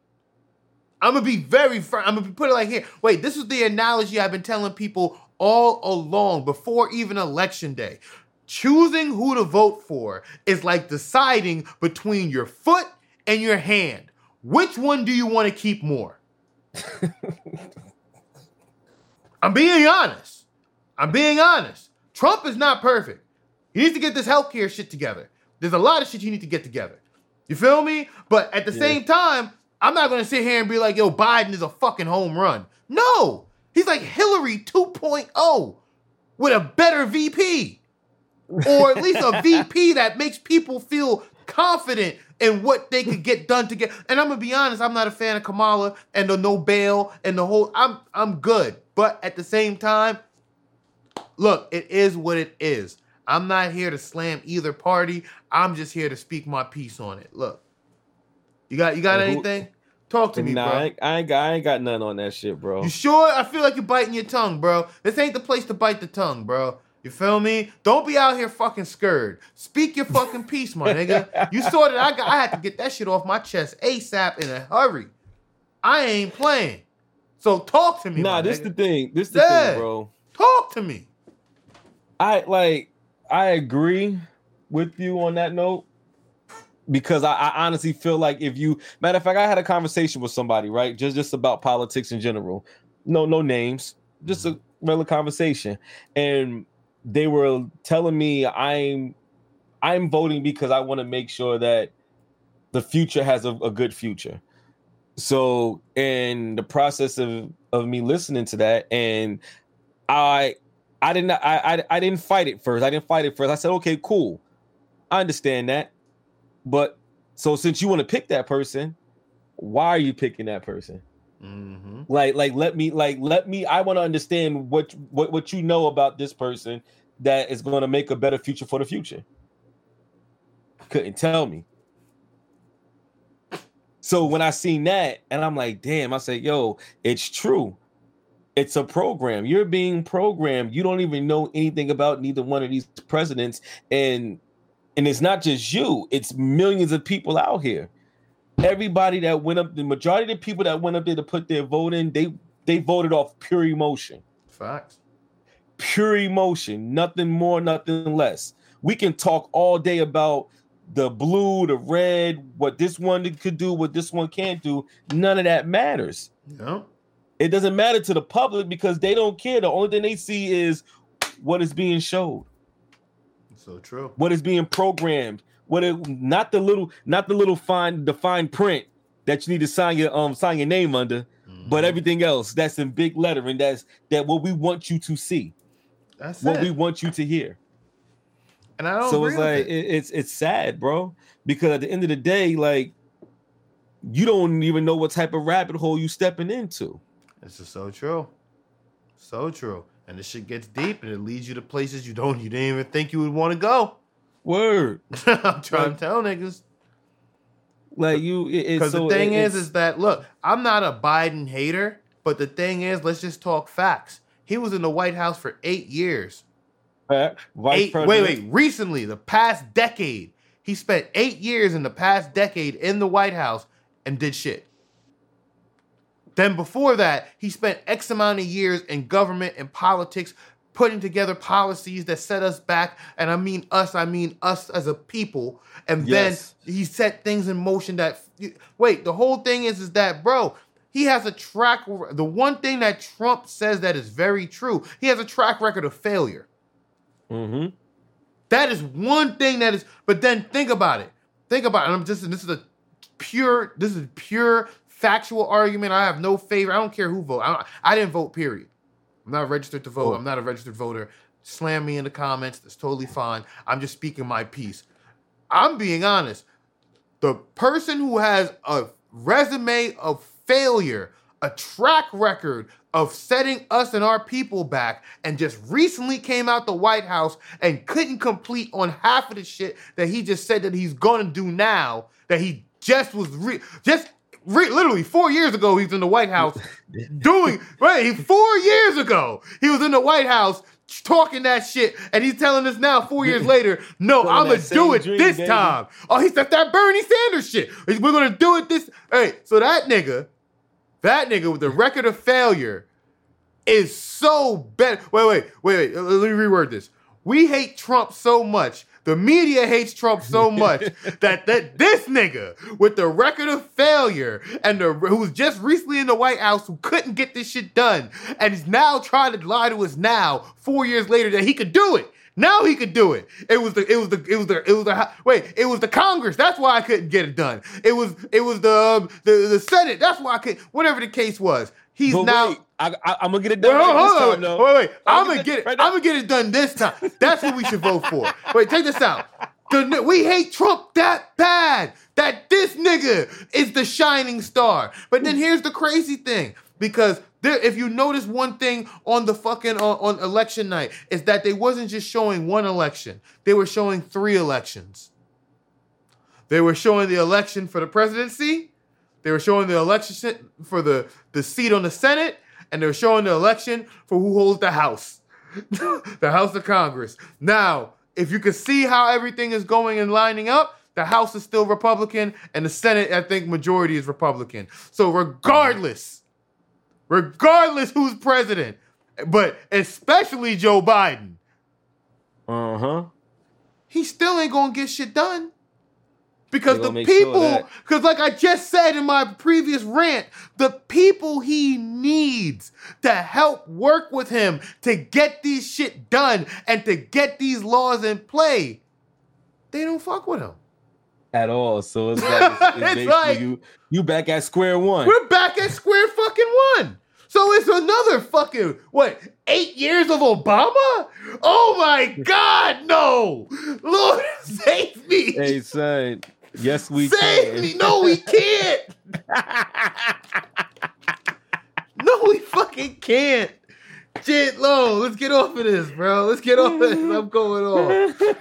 I'm gonna be very firm. I'm gonna put it like here. Wait, this is the analogy I've been telling people all along before even election day. Choosing who to vote for is like deciding between your foot and your hand. Which one do you want to keep more? I'm being honest. I'm being honest. Trump is not perfect. He needs to get this healthcare shit together. There's a lot of shit you need to get together. You feel me? But at the yeah. same time, I'm not gonna sit here and be like, yo, Biden is a fucking home run. No, he's like Hillary 2.0 with a better VP. Or at least a VP that makes people feel confident in what they could get done together. And I'm gonna be honest, I'm not a fan of Kamala and the no bail and the whole. I'm I'm good, but at the same time, look, it is what it is. I'm not here to slam either party. I'm just here to speak my piece on it. Look, you got you got anything? Talk to me, nah, bro. I ain't, I ain't, got I ain't got none on that shit, bro. You sure? I feel like you're biting your tongue, bro. This ain't the place to bite the tongue, bro. You feel me? Don't be out here fucking scared. Speak your fucking piece, my nigga. You saw that I got I had to get that shit off my chest ASAP in a hurry. I ain't playing. So talk to me. Nah, this nigga. the thing. This the yeah. thing, bro. Talk to me. I like I agree with you on that note because I, I, honestly feel like if you matter of fact, I had a conversation with somebody, right? Just just about politics in general. No, no names, just a mm-hmm. regular conversation. And they were telling me I'm I'm voting because I want to make sure that the future has a, a, good future. So in the process of of me listening to that, and I I didn't I, I I didn't fight it first. I didn't fight it first. I said, okay, cool. I understand that. But so since you want to pick that person, why are you picking that person? Mm-hmm. Like, like let me, like let me. I want to understand what what what you know about this person that is going to make a better future for the future. Couldn't tell me. So when I seen that, and I'm like, damn, I said, yo, it's true. It's a program. You're being programmed. You don't even know anything about neither one of these presidents, and and it's not just you. It's millions of people out here everybody that went up, the majority of the people that went up there to put their vote in, they they voted off pure emotion. Facts. Pure emotion, nothing more, nothing less. We can talk all day about the blue, the red, what this one could do, what this one can't do. None of that matters. No. It doesn't matter to the public because they don't care. The only thing they see is what is being showed. So true. What is being programmed what it not the little not the little fine the fine print that you need to sign your um sign your name under, mm-hmm. but everything else that's in big lettering that's that what we want you to see. That's what it. we want you to hear. And I don't so it's like it. It, it's it's sad, bro, because at the end of the day, like you don't even know what type of rabbit hole you stepping into. This is so true. So true. And the shit gets deep and it leads you to places you don't you didn't even think you would want to go. Word. I'm trying like, to tell niggas. Like you, because so, the thing it, is, is that look, I'm not a Biden hater, but the thing is, let's just talk facts. He was in the White House for eight years. Vice eight, wait, wait. Recently, the past decade, he spent eight years in the past decade in the White House and did shit. Then before that, he spent X amount of years in government and politics putting together policies that set us back. And I mean us, I mean us as a people. And yes. then he set things in motion that wait, the whole thing is is that bro, he has a track the one thing that Trump says that is very true. He has a track record of failure. Mm-hmm. That is one thing that is but then think about it. Think about it. I'm just this is a pure this is pure factual argument. I have no favor. I don't care who vote. I, I didn't vote, period. I'm not registered to vote. Oh. I'm not a registered voter. Slam me in the comments. That's totally fine. I'm just speaking my piece. I'm being honest. The person who has a resume of failure, a track record of setting us and our people back and just recently came out the White House and couldn't complete on half of the shit that he just said that he's gonna do now that he just was re- just re- literally four years ago he's in the White House doing right four years ago he was in the White House talking that shit and he's telling us now four years later no I'm gonna do it dream, this baby. time oh he's that that Bernie Sanders shit we're gonna do it this hey so that nigga that nigga with the record of failure is so bad. Wait, wait, wait, wait. Let me reword this. We hate Trump so much. The media hates Trump so much that that this nigga with the record of failure and the who's just recently in the White House who couldn't get this shit done and is now trying to lie to us now four years later that he could do it. Now he could do it. It was the it was the it was the it was the wait it was the Congress. That's why I couldn't get it done. It was it was the um, the the Senate. That's why I could whatever the case was. He's But now. wait, I, I, I'm gonna get it Wait, done hold, right this hold time. Wait, wait. I'm gonna get it right. I'm gonna get it done this time. That's what we should vote for. Wait, take this out. The, we hate Trump that bad that this nigga is the shining star. But then here's the crazy thing, because there, if you notice one thing on the fucking on, on election night is that they wasn't just showing one election; they were showing three elections. They were showing the election for the presidency. They were showing the election for the, the seat on the Senate, and they're showing the election for who holds the House, the House of Congress. Now, if you can see how everything is going and lining up, the House is still Republican, and the Senate, I think, majority is Republican. So, regardless, regardless who's president, but especially Joe Biden, Uh huh. he still ain't gonna get shit done. Because the sure people, because like I just said in my previous rant, the people he needs to help work with him to get these shit done and to get these laws in play, they don't fuck with him. At all. So it's like it's, it's It's like- you you back at square one. We're back at square fucking one. So it's another fucking what? Eight years of Obama? Oh my God, no! Lord save me! Hey son, yes we Save can. me! No, we can't. no, we fucking can't. Shit, low. Let's get off of this, bro. Let's get off of this. I'm going off.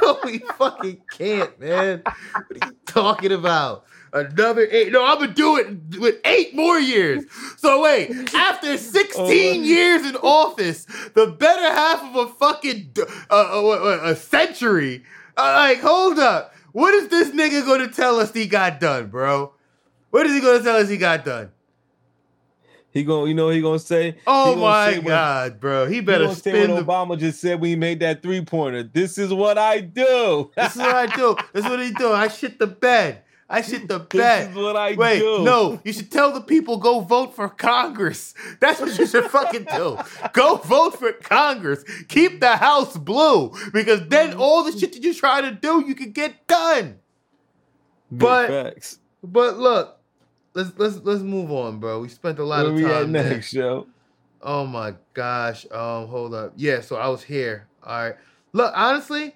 No, we fucking can't, man. What are you talking about? Another eight? No, I'm gonna do it with eight more years. So wait, after 16 Oh. years in office, the better half of a fucking uh, uh, uh, a century. Uh, like, hold up. What is this nigga gonna tell us he got done, bro? What is he gonna tell us he got done? He gonna, you know, what he gonna say. Oh gonna my say god, bro. He He better say spin what the Obama just said when he made that three pointer. This is what I do. This is what I do. This is what he do. I shit the bed. I shit the This bed. is what I Wait, do. no, you should tell the people go vote for Congress. That's what you should fucking do. Go vote for Congress. Keep the House blue because then all the shit that you try to do, you can get done. Big but- facts. But look, let's let's let's move on, bro. We spent a lot Where of time next, yo? Oh my gosh. Um, hold up. Yeah, so I was here. All right. Look, honestly,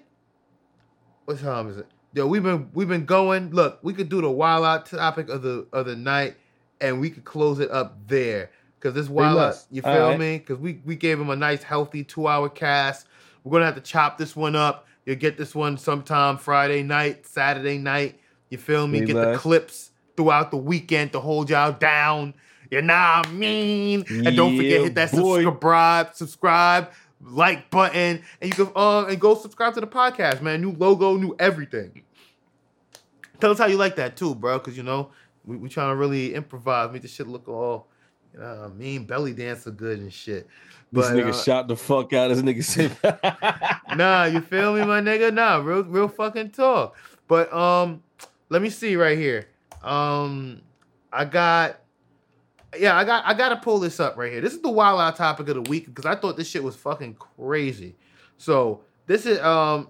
what time is it? Yo, we've been we've been going. Look, we could do the wild out topic of the of the night, and we could close it up there. Cause this wild out, you feel right. me? Cause we we gave him a nice healthy two hour cast. We're gonna have to chop this one up. You'll get this one sometime Friday night, Saturday night. You feel me? Say get the clips throughout the weekend to hold y'all down. You know what I mean? And don't forget, hit that boy. subscribe, subscribe, like button, and you can uh and go subscribe to the podcast, man. New logo, new everything. Tell us how you like that too, bro. Cause you know, we, we trying to really improvise, make the shit look all you know what I mean, belly dancer good and shit. This nigga uh, shot the fuck out. This nigga said, nah, you feel me, my nigga? Nah, real real fucking talk. But um, let me see right here. Um, I got. Yeah, I got I gotta pull this up right here. This is the wild out topic of the week because I thought this shit was fucking crazy. So this is um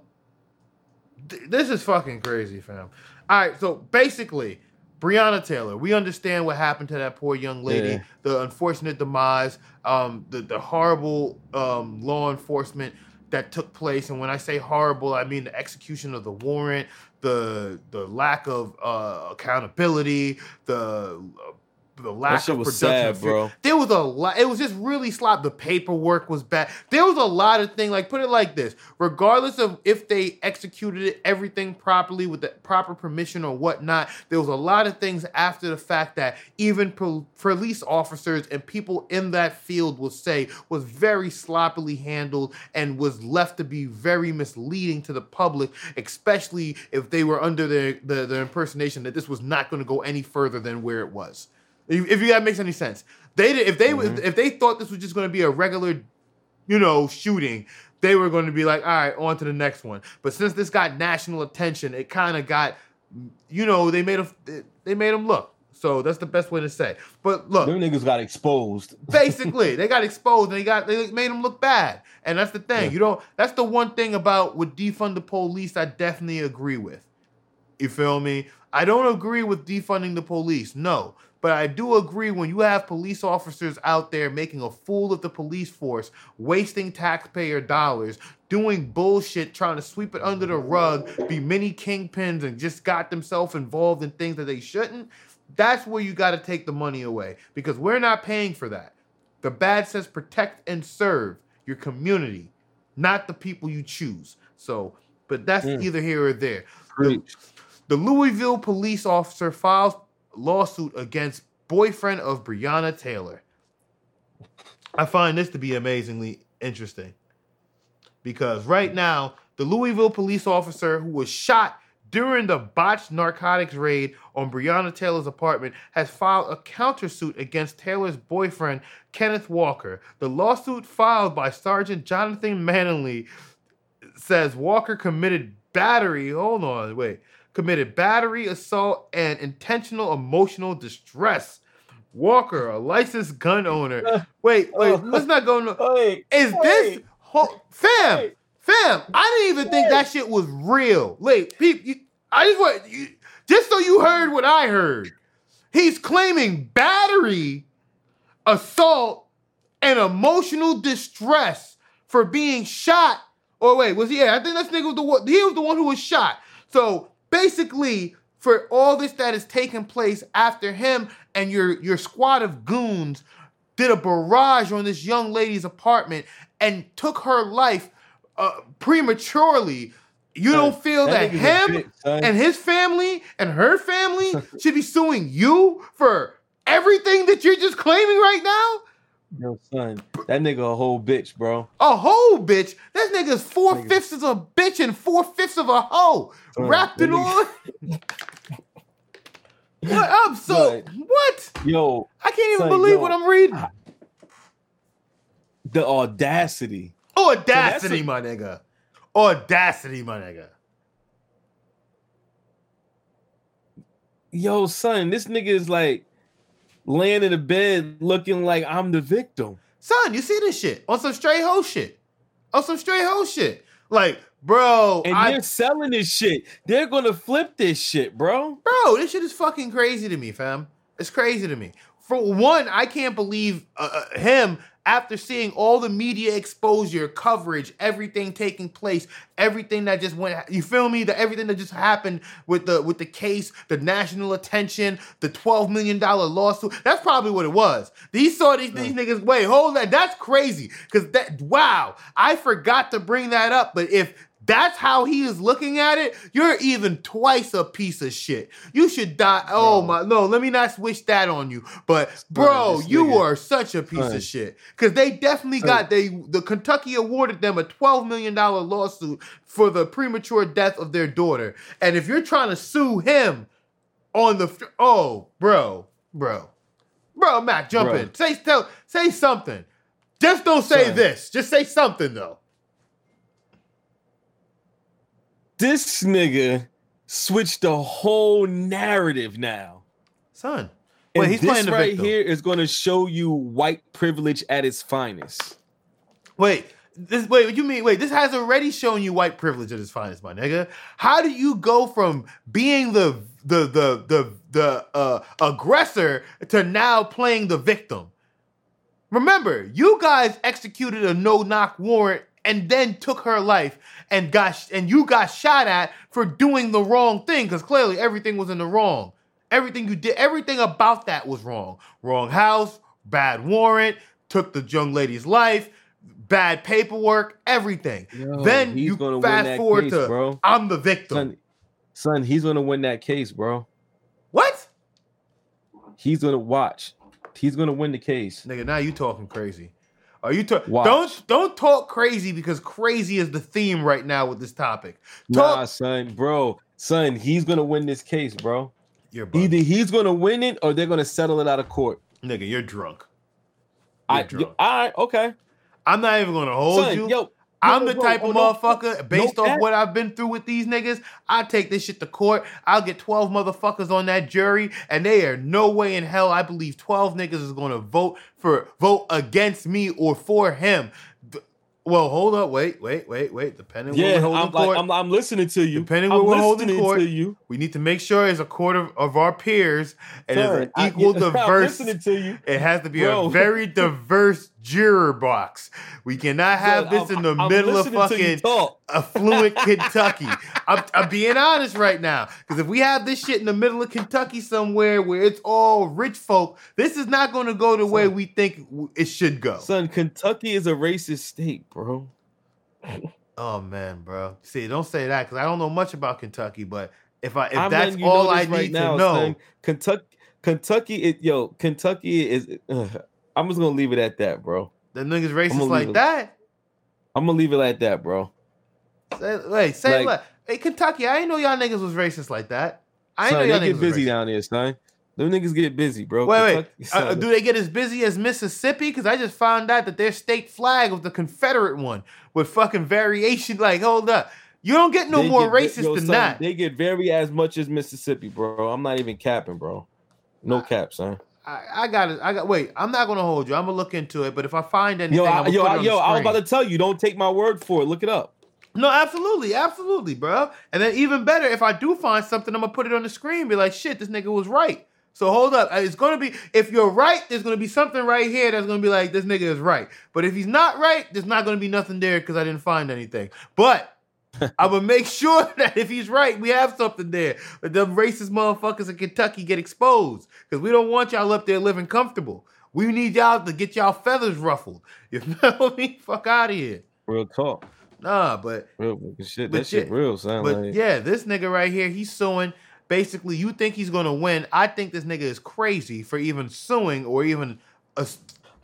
th- this is fucking crazy, fam. All right, so basically, Breonna Taylor, we understand what happened to that poor young lady, Yeah. the unfortunate demise, um, the the horrible um, law enforcement that took place. And when I say horrible, I mean the execution of the warrant, the the lack of uh, accountability, the uh, the lack of production. Sad, bro. There was a lot. It was just really slop. The paperwork was bad. There was a lot of things. Like put it like this: regardless of if they executed it, everything properly with the proper permission or whatnot, there was a lot of things after the fact that even po- police officers and people in that field will say was very sloppily handled and was left to be very misleading to the public, especially if they were under the the, the impersonation that this was not going to go any further than where it was. If, if that makes any sense, they if they mm-hmm. if they thought this was just going to be a regular, you know, shooting, they were going to be like, all right, on to the next one. But since this got national attention, it kind of got, you know, they made them they made them look. So that's the best way to say. But look, them niggas got exposed. basically, they got exposed and they got they made them look bad. And that's the thing. Yeah. You know, that's the one thing about with defund the police. I definitely agree with. You feel me? I don't agree with defunding the police. No, but I do agree when you have police officers out there making a fool of the police force, wasting taxpayer dollars, doing bullshit, trying to sweep it under the rug, be mini kingpins, and just got themselves involved in things that they shouldn't. That's where you got to take the money away because we're not paying for that. The bad says protect and serve your community, not the people you choose. So, but that's mm. either here or there. The, the Louisville police officer files lawsuit against boyfriend of Breonna Taylor. I find this to be amazingly interesting because right now, the Louisville police officer who was shot during the botched narcotics raid on Breonna Taylor's apartment has filed a countersuit against Taylor's boyfriend, Kenneth Walker. The lawsuit filed by Sergeant Jonathan Mattingly says Walker committed battery. Hold on, wait committed battery, assault, and intentional emotional distress. Walker, a licensed gun owner. Uh, wait, wait, uh, let's not go. No, wait, is wait, this ho- fam? Wait, fam, I didn't even think that shit was real. Wait, peep, you, I just want you, just so you heard what I heard. He's claiming battery, assault, and emotional distress for being shot. Or wait, was he? Yeah, I think that's nigga was the one. He was the one who was shot. So basically for all this that has taken place after him and your your squad of goons did a barrage on this young lady's apartment and took her life uh, prematurely. You don't feel that, that him and his family and her family should be suing you for everything that you're just claiming right now? Yo, son, that nigga a whole bitch, bro. A whole bitch. That nigga's four nigga. fifths of a bitch and four fifths of a hoe. Son, wrapped it on. what up? So what? Yo, I can't even son, believe yo, what I'm reading. The audacity. Audacity, so a- my nigga. Audacity, my nigga. Yo, son, this nigga is like laying in the bed looking like I'm the victim. Son, you see this shit on some straight hoe shit. On some straight hoe shit. Like, bro. And I, they're selling this shit. They're gonna flip this shit, bro. Bro, this shit is fucking crazy to me, fam. It's crazy to me. For one, I can't believe uh, uh him after seeing all the media exposure, coverage, everything taking place, everything that just went, you feel me? The everything that just happened with the with the case, the national attention, the twelve million dollar lawsuit. That's probably what it was. These saw these, these niggas. Wait, hold that. That's crazy. Cause that wow, I forgot to bring that up. But if that's how he is looking at it, you're even twice a piece of shit. You should die. Oh my no, let me not switch that on you. But bro, you nigga. are such a piece of shit. Cause they definitely got they the Kentucky awarded them a $12 million lawsuit for the premature death of their daughter. And if you're trying to sue him on the oh, bro, bro. Bro, Mac, jump bro. in. Say tell say something. Just don't say Son. this. Just say something though. This nigga switched the whole narrative now. Son. Wait, and he's this right victim. here is going to show you white privilege at its finest. Wait, this wait, what you mean? Wait, this has already shown you white privilege at its finest, my nigga. How do you go from being the the the the the uh, aggressor to now playing the victim? Remember, you guys executed a no knock warrant and then took her life and got and you got shot at for doing the wrong thing because clearly everything was in the wrong. Everything you did, everything about that was wrong. Wrong house, bad warrant, took the young lady's life, bad paperwork, everything. Yo, then you fast that forward case, to bro. I'm the victim. Son, son, he's gonna win that case, bro. what? He's gonna watch. He's gonna win the case. Nigga, now you talking crazy. Are you? Watch. Don't don't talk crazy because crazy is the theme right now with this topic. Talk. Nah, son, bro, son, he's gonna win this case, bro. You're. Either he's gonna win it or they're gonna settle it out of court. nigga. You're drunk. You're I, drunk. all right, okay. I'm not even gonna hold Son, you. yo, I'm yo, the bro, type oh, of no, motherfucker, based no off what I've been through with these niggas, I take this shit to court. I'll get 12 motherfuckers on that jury, and they are no way in hell I believe 12 niggas is gonna vote for vote against me or for him. Well, hold up, wait, wait, wait, wait. Depending where Yeah, we're holding I'm, like, I'm, I'm listening to you. Depending I'm where we're holding court, to you. we need to make sure it's a court of, of our peers and Son, it's an equal yeah, I'm diverse. listening to you. It has to be Bro. a very diverse juror box. We cannot have Son, this I'm- in the I'm middle of listening to you fucking affluent Kentucky. I'm, I'm being honest right now. Because if we have this shit in the middle of Kentucky somewhere where it's all rich folk, this is not going to go the way we think it should go. Son, Kentucky is a racist state, bro. Oh man, bro. See, don't say that because I don't know much about Kentucky. But if I if that's all I this need right to now, know, son. Kentucky, Kentucky, it, yo, Kentucky is. ugh, I'm just gonna leave it at that, bro. the niggas racist like it- that. I'm gonna leave it like that, bro. Say, wait, say Like- what? Hey, Kentucky, I didn't know y'all niggas was racist like that. I didn't Son, know y'all niggas get busy down there, son. Them niggas get busy, bro. Wait, wait. Kentucky- Uh, do they get as busy as Mississippi? Because I just found out that their state flag was the Confederate one with fucking variation. Like, hold up. You don't get no more get racist yo, than son, that. They get very as much as Mississippi, bro. I'm not even capping, bro. No cap, son. I, I got it. I got. Wait, I'm not gonna hold you. I'm gonna look into it. But if I find anything, Yo, I'm I, yo, put it I, on yo, I was about to tell you. Don't take my word for it. Look it up. No, absolutely, absolutely, bro. And then even better, if I do find something, I'm gonna put it on the screen. Be like, shit, this nigga was right. So hold up, it's gonna be. If you're right, there's gonna be something right here that's gonna be like, this nigga is right. But if he's not right, there's not gonna be nothing there because I didn't find anything. But I'm gonna make sure that if he's right, we have something there. But them racist motherfuckers in Kentucky get exposed because we don't want y'all up there living comfortable. We need y'all to get y'all feathers ruffled. You feel me? Fuck out of here. Real talk. Nah, but Real shit. But That shit yeah, real, son. but like, yeah, this nigga right here, he's suing. Basically, you think he's gonna win. I think this nigga is crazy for even suing or even. A,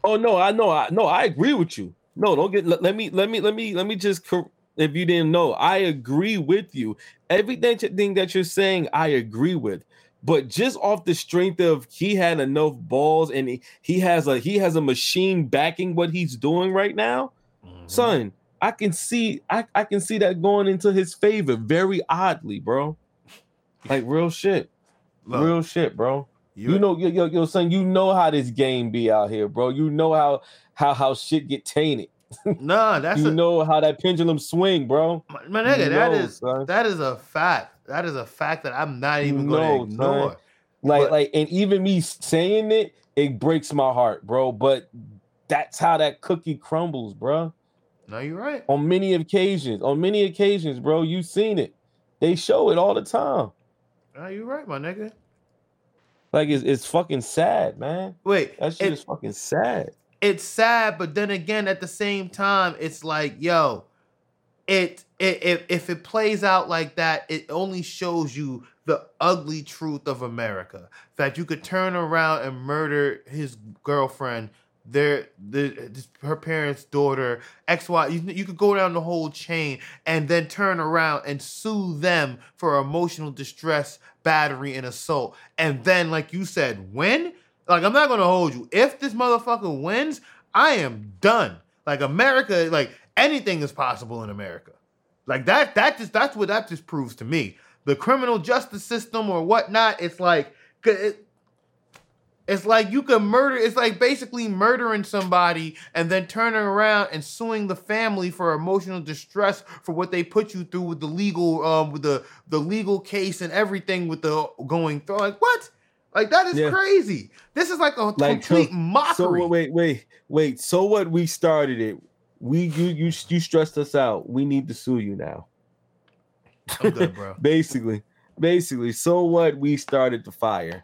Oh no, I know. I no, I agree with you. No, don't get. Let, let me. Let me. Let me. Let me just. cor- If you didn't know, I agree with you. Everything thing that you're saying, I agree with. But just off the strength of he had enough balls and he, he has a he has a machine backing what he's doing right now, Mm-hmm. son. I can see I, I can see that going into his favor very oddly, bro. Like real shit. Look, real shit, bro. you, You know, yo, yo, yo, son, you know how this game be out here, bro. You know how how how shit get tainted. Nah, that's you a, know how that pendulum swing, bro. my, nigga. you that know, is son. that is a fact. That is a fact that I'm not You even know, gonna son. Like, But- like, and even me saying it, it breaks my heart, bro. But that's how that cookie crumbles, bro. No, you're right. On many occasions, on many occasions, bro, you've seen it. They show it all the time. No, you're right, my nigga. Like it's it's fucking sad, man. Wait, That shit it- is fucking sad. It's sad, but then again, at the same time, it's like, yo, it, it if if it plays out like that, it only shows you the ugly truth of America. That you could turn around and murder his girlfriend, their the her parents' daughter, X Y. You, you could go down the whole chain and then turn around and sue them for emotional distress, battery, and assault. And then, like you said, win. Like I'm not gonna hold you. If this motherfucker wins, I am done. Like America, like anything is possible in America. Like that, that just that's what that just proves to me. The criminal justice system or whatnot, it's like it, it's like you can murder, it's like basically murdering somebody and then turning around and suing the family for emotional distress for what they put you through with the legal um with the the legal case and everything with the going through. Like what? Like that is Yeah. crazy. This is like a Like, so- complete So mockery. wait, wait, wait. So what? We started it. We you you you stressed us out. We need to sue you now. I'm good, bro. Basically, basically, so what? We started the fire.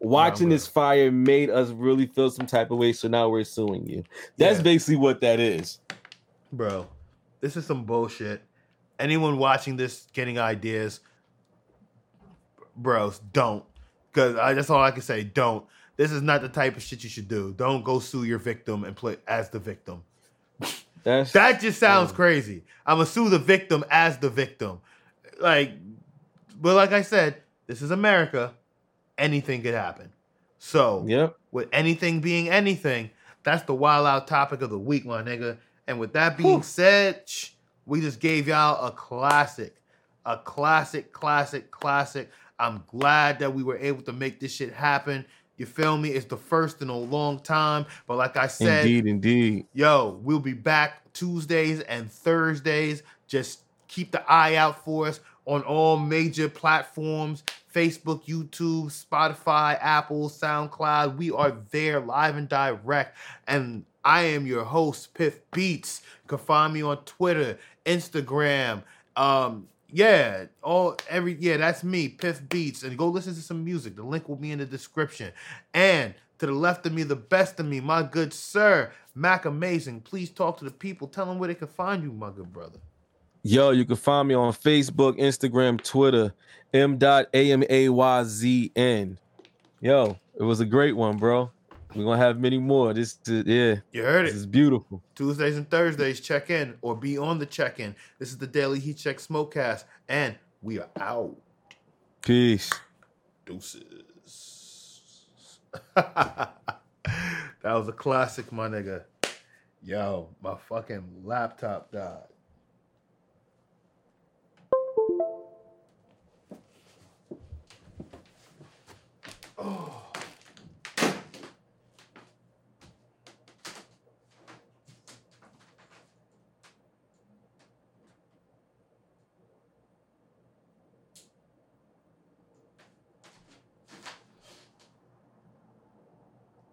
Watching this fire made us really feel some type of way, so now we're suing you. That's yeah. basically what that is. Bro, this is some bullshit. Anyone watching this getting ideas, bros, don't. Because that's all I can say. Don't. This is not the type of shit you should do. Don't go sue your victim and play as the victim. That's, that just sounds crazy. I'm gonna sue the victim as the victim. Like, but like I said, this is America. Anything could happen. So, yep. with anything being anything, that's the wild out topic of the week, my nigga. And with that being Whew. said, we just gave y'all a classic, a classic, classic, classic. I'm glad that we were able to make this shit happen. You feel me? It's the first in a long time. But like I said, indeed, indeed. Yo, we'll be back Tuesdays and Thursdays. Just keep the eye out for us on all major platforms Facebook, YouTube, Spotify, Apple, SoundCloud. We are there live and direct. And I am your host, Piff Beats. You can find me on Twitter, Instagram, um, yeah, all every yeah, that's me, Piff Beats, and go listen to some music. The link will be in the description. And to the left of me, the best of me, my good sir, Mac Amazing. Please talk to the people. Tell them where they can find you, my good brother. Yo, you can find me on Facebook, Instagram, Twitter, m.amayzn. Yo, it was a great one, bro. We're gonna have many more. This, yeah. You heard it. It's beautiful. Tuesdays and Thursdays, check in or be on the check in. This is the Daily Heat Check Smokecast, and we are out. Peace. Deuces. that was a classic, my nigga. Yo, my fucking laptop died. Oh.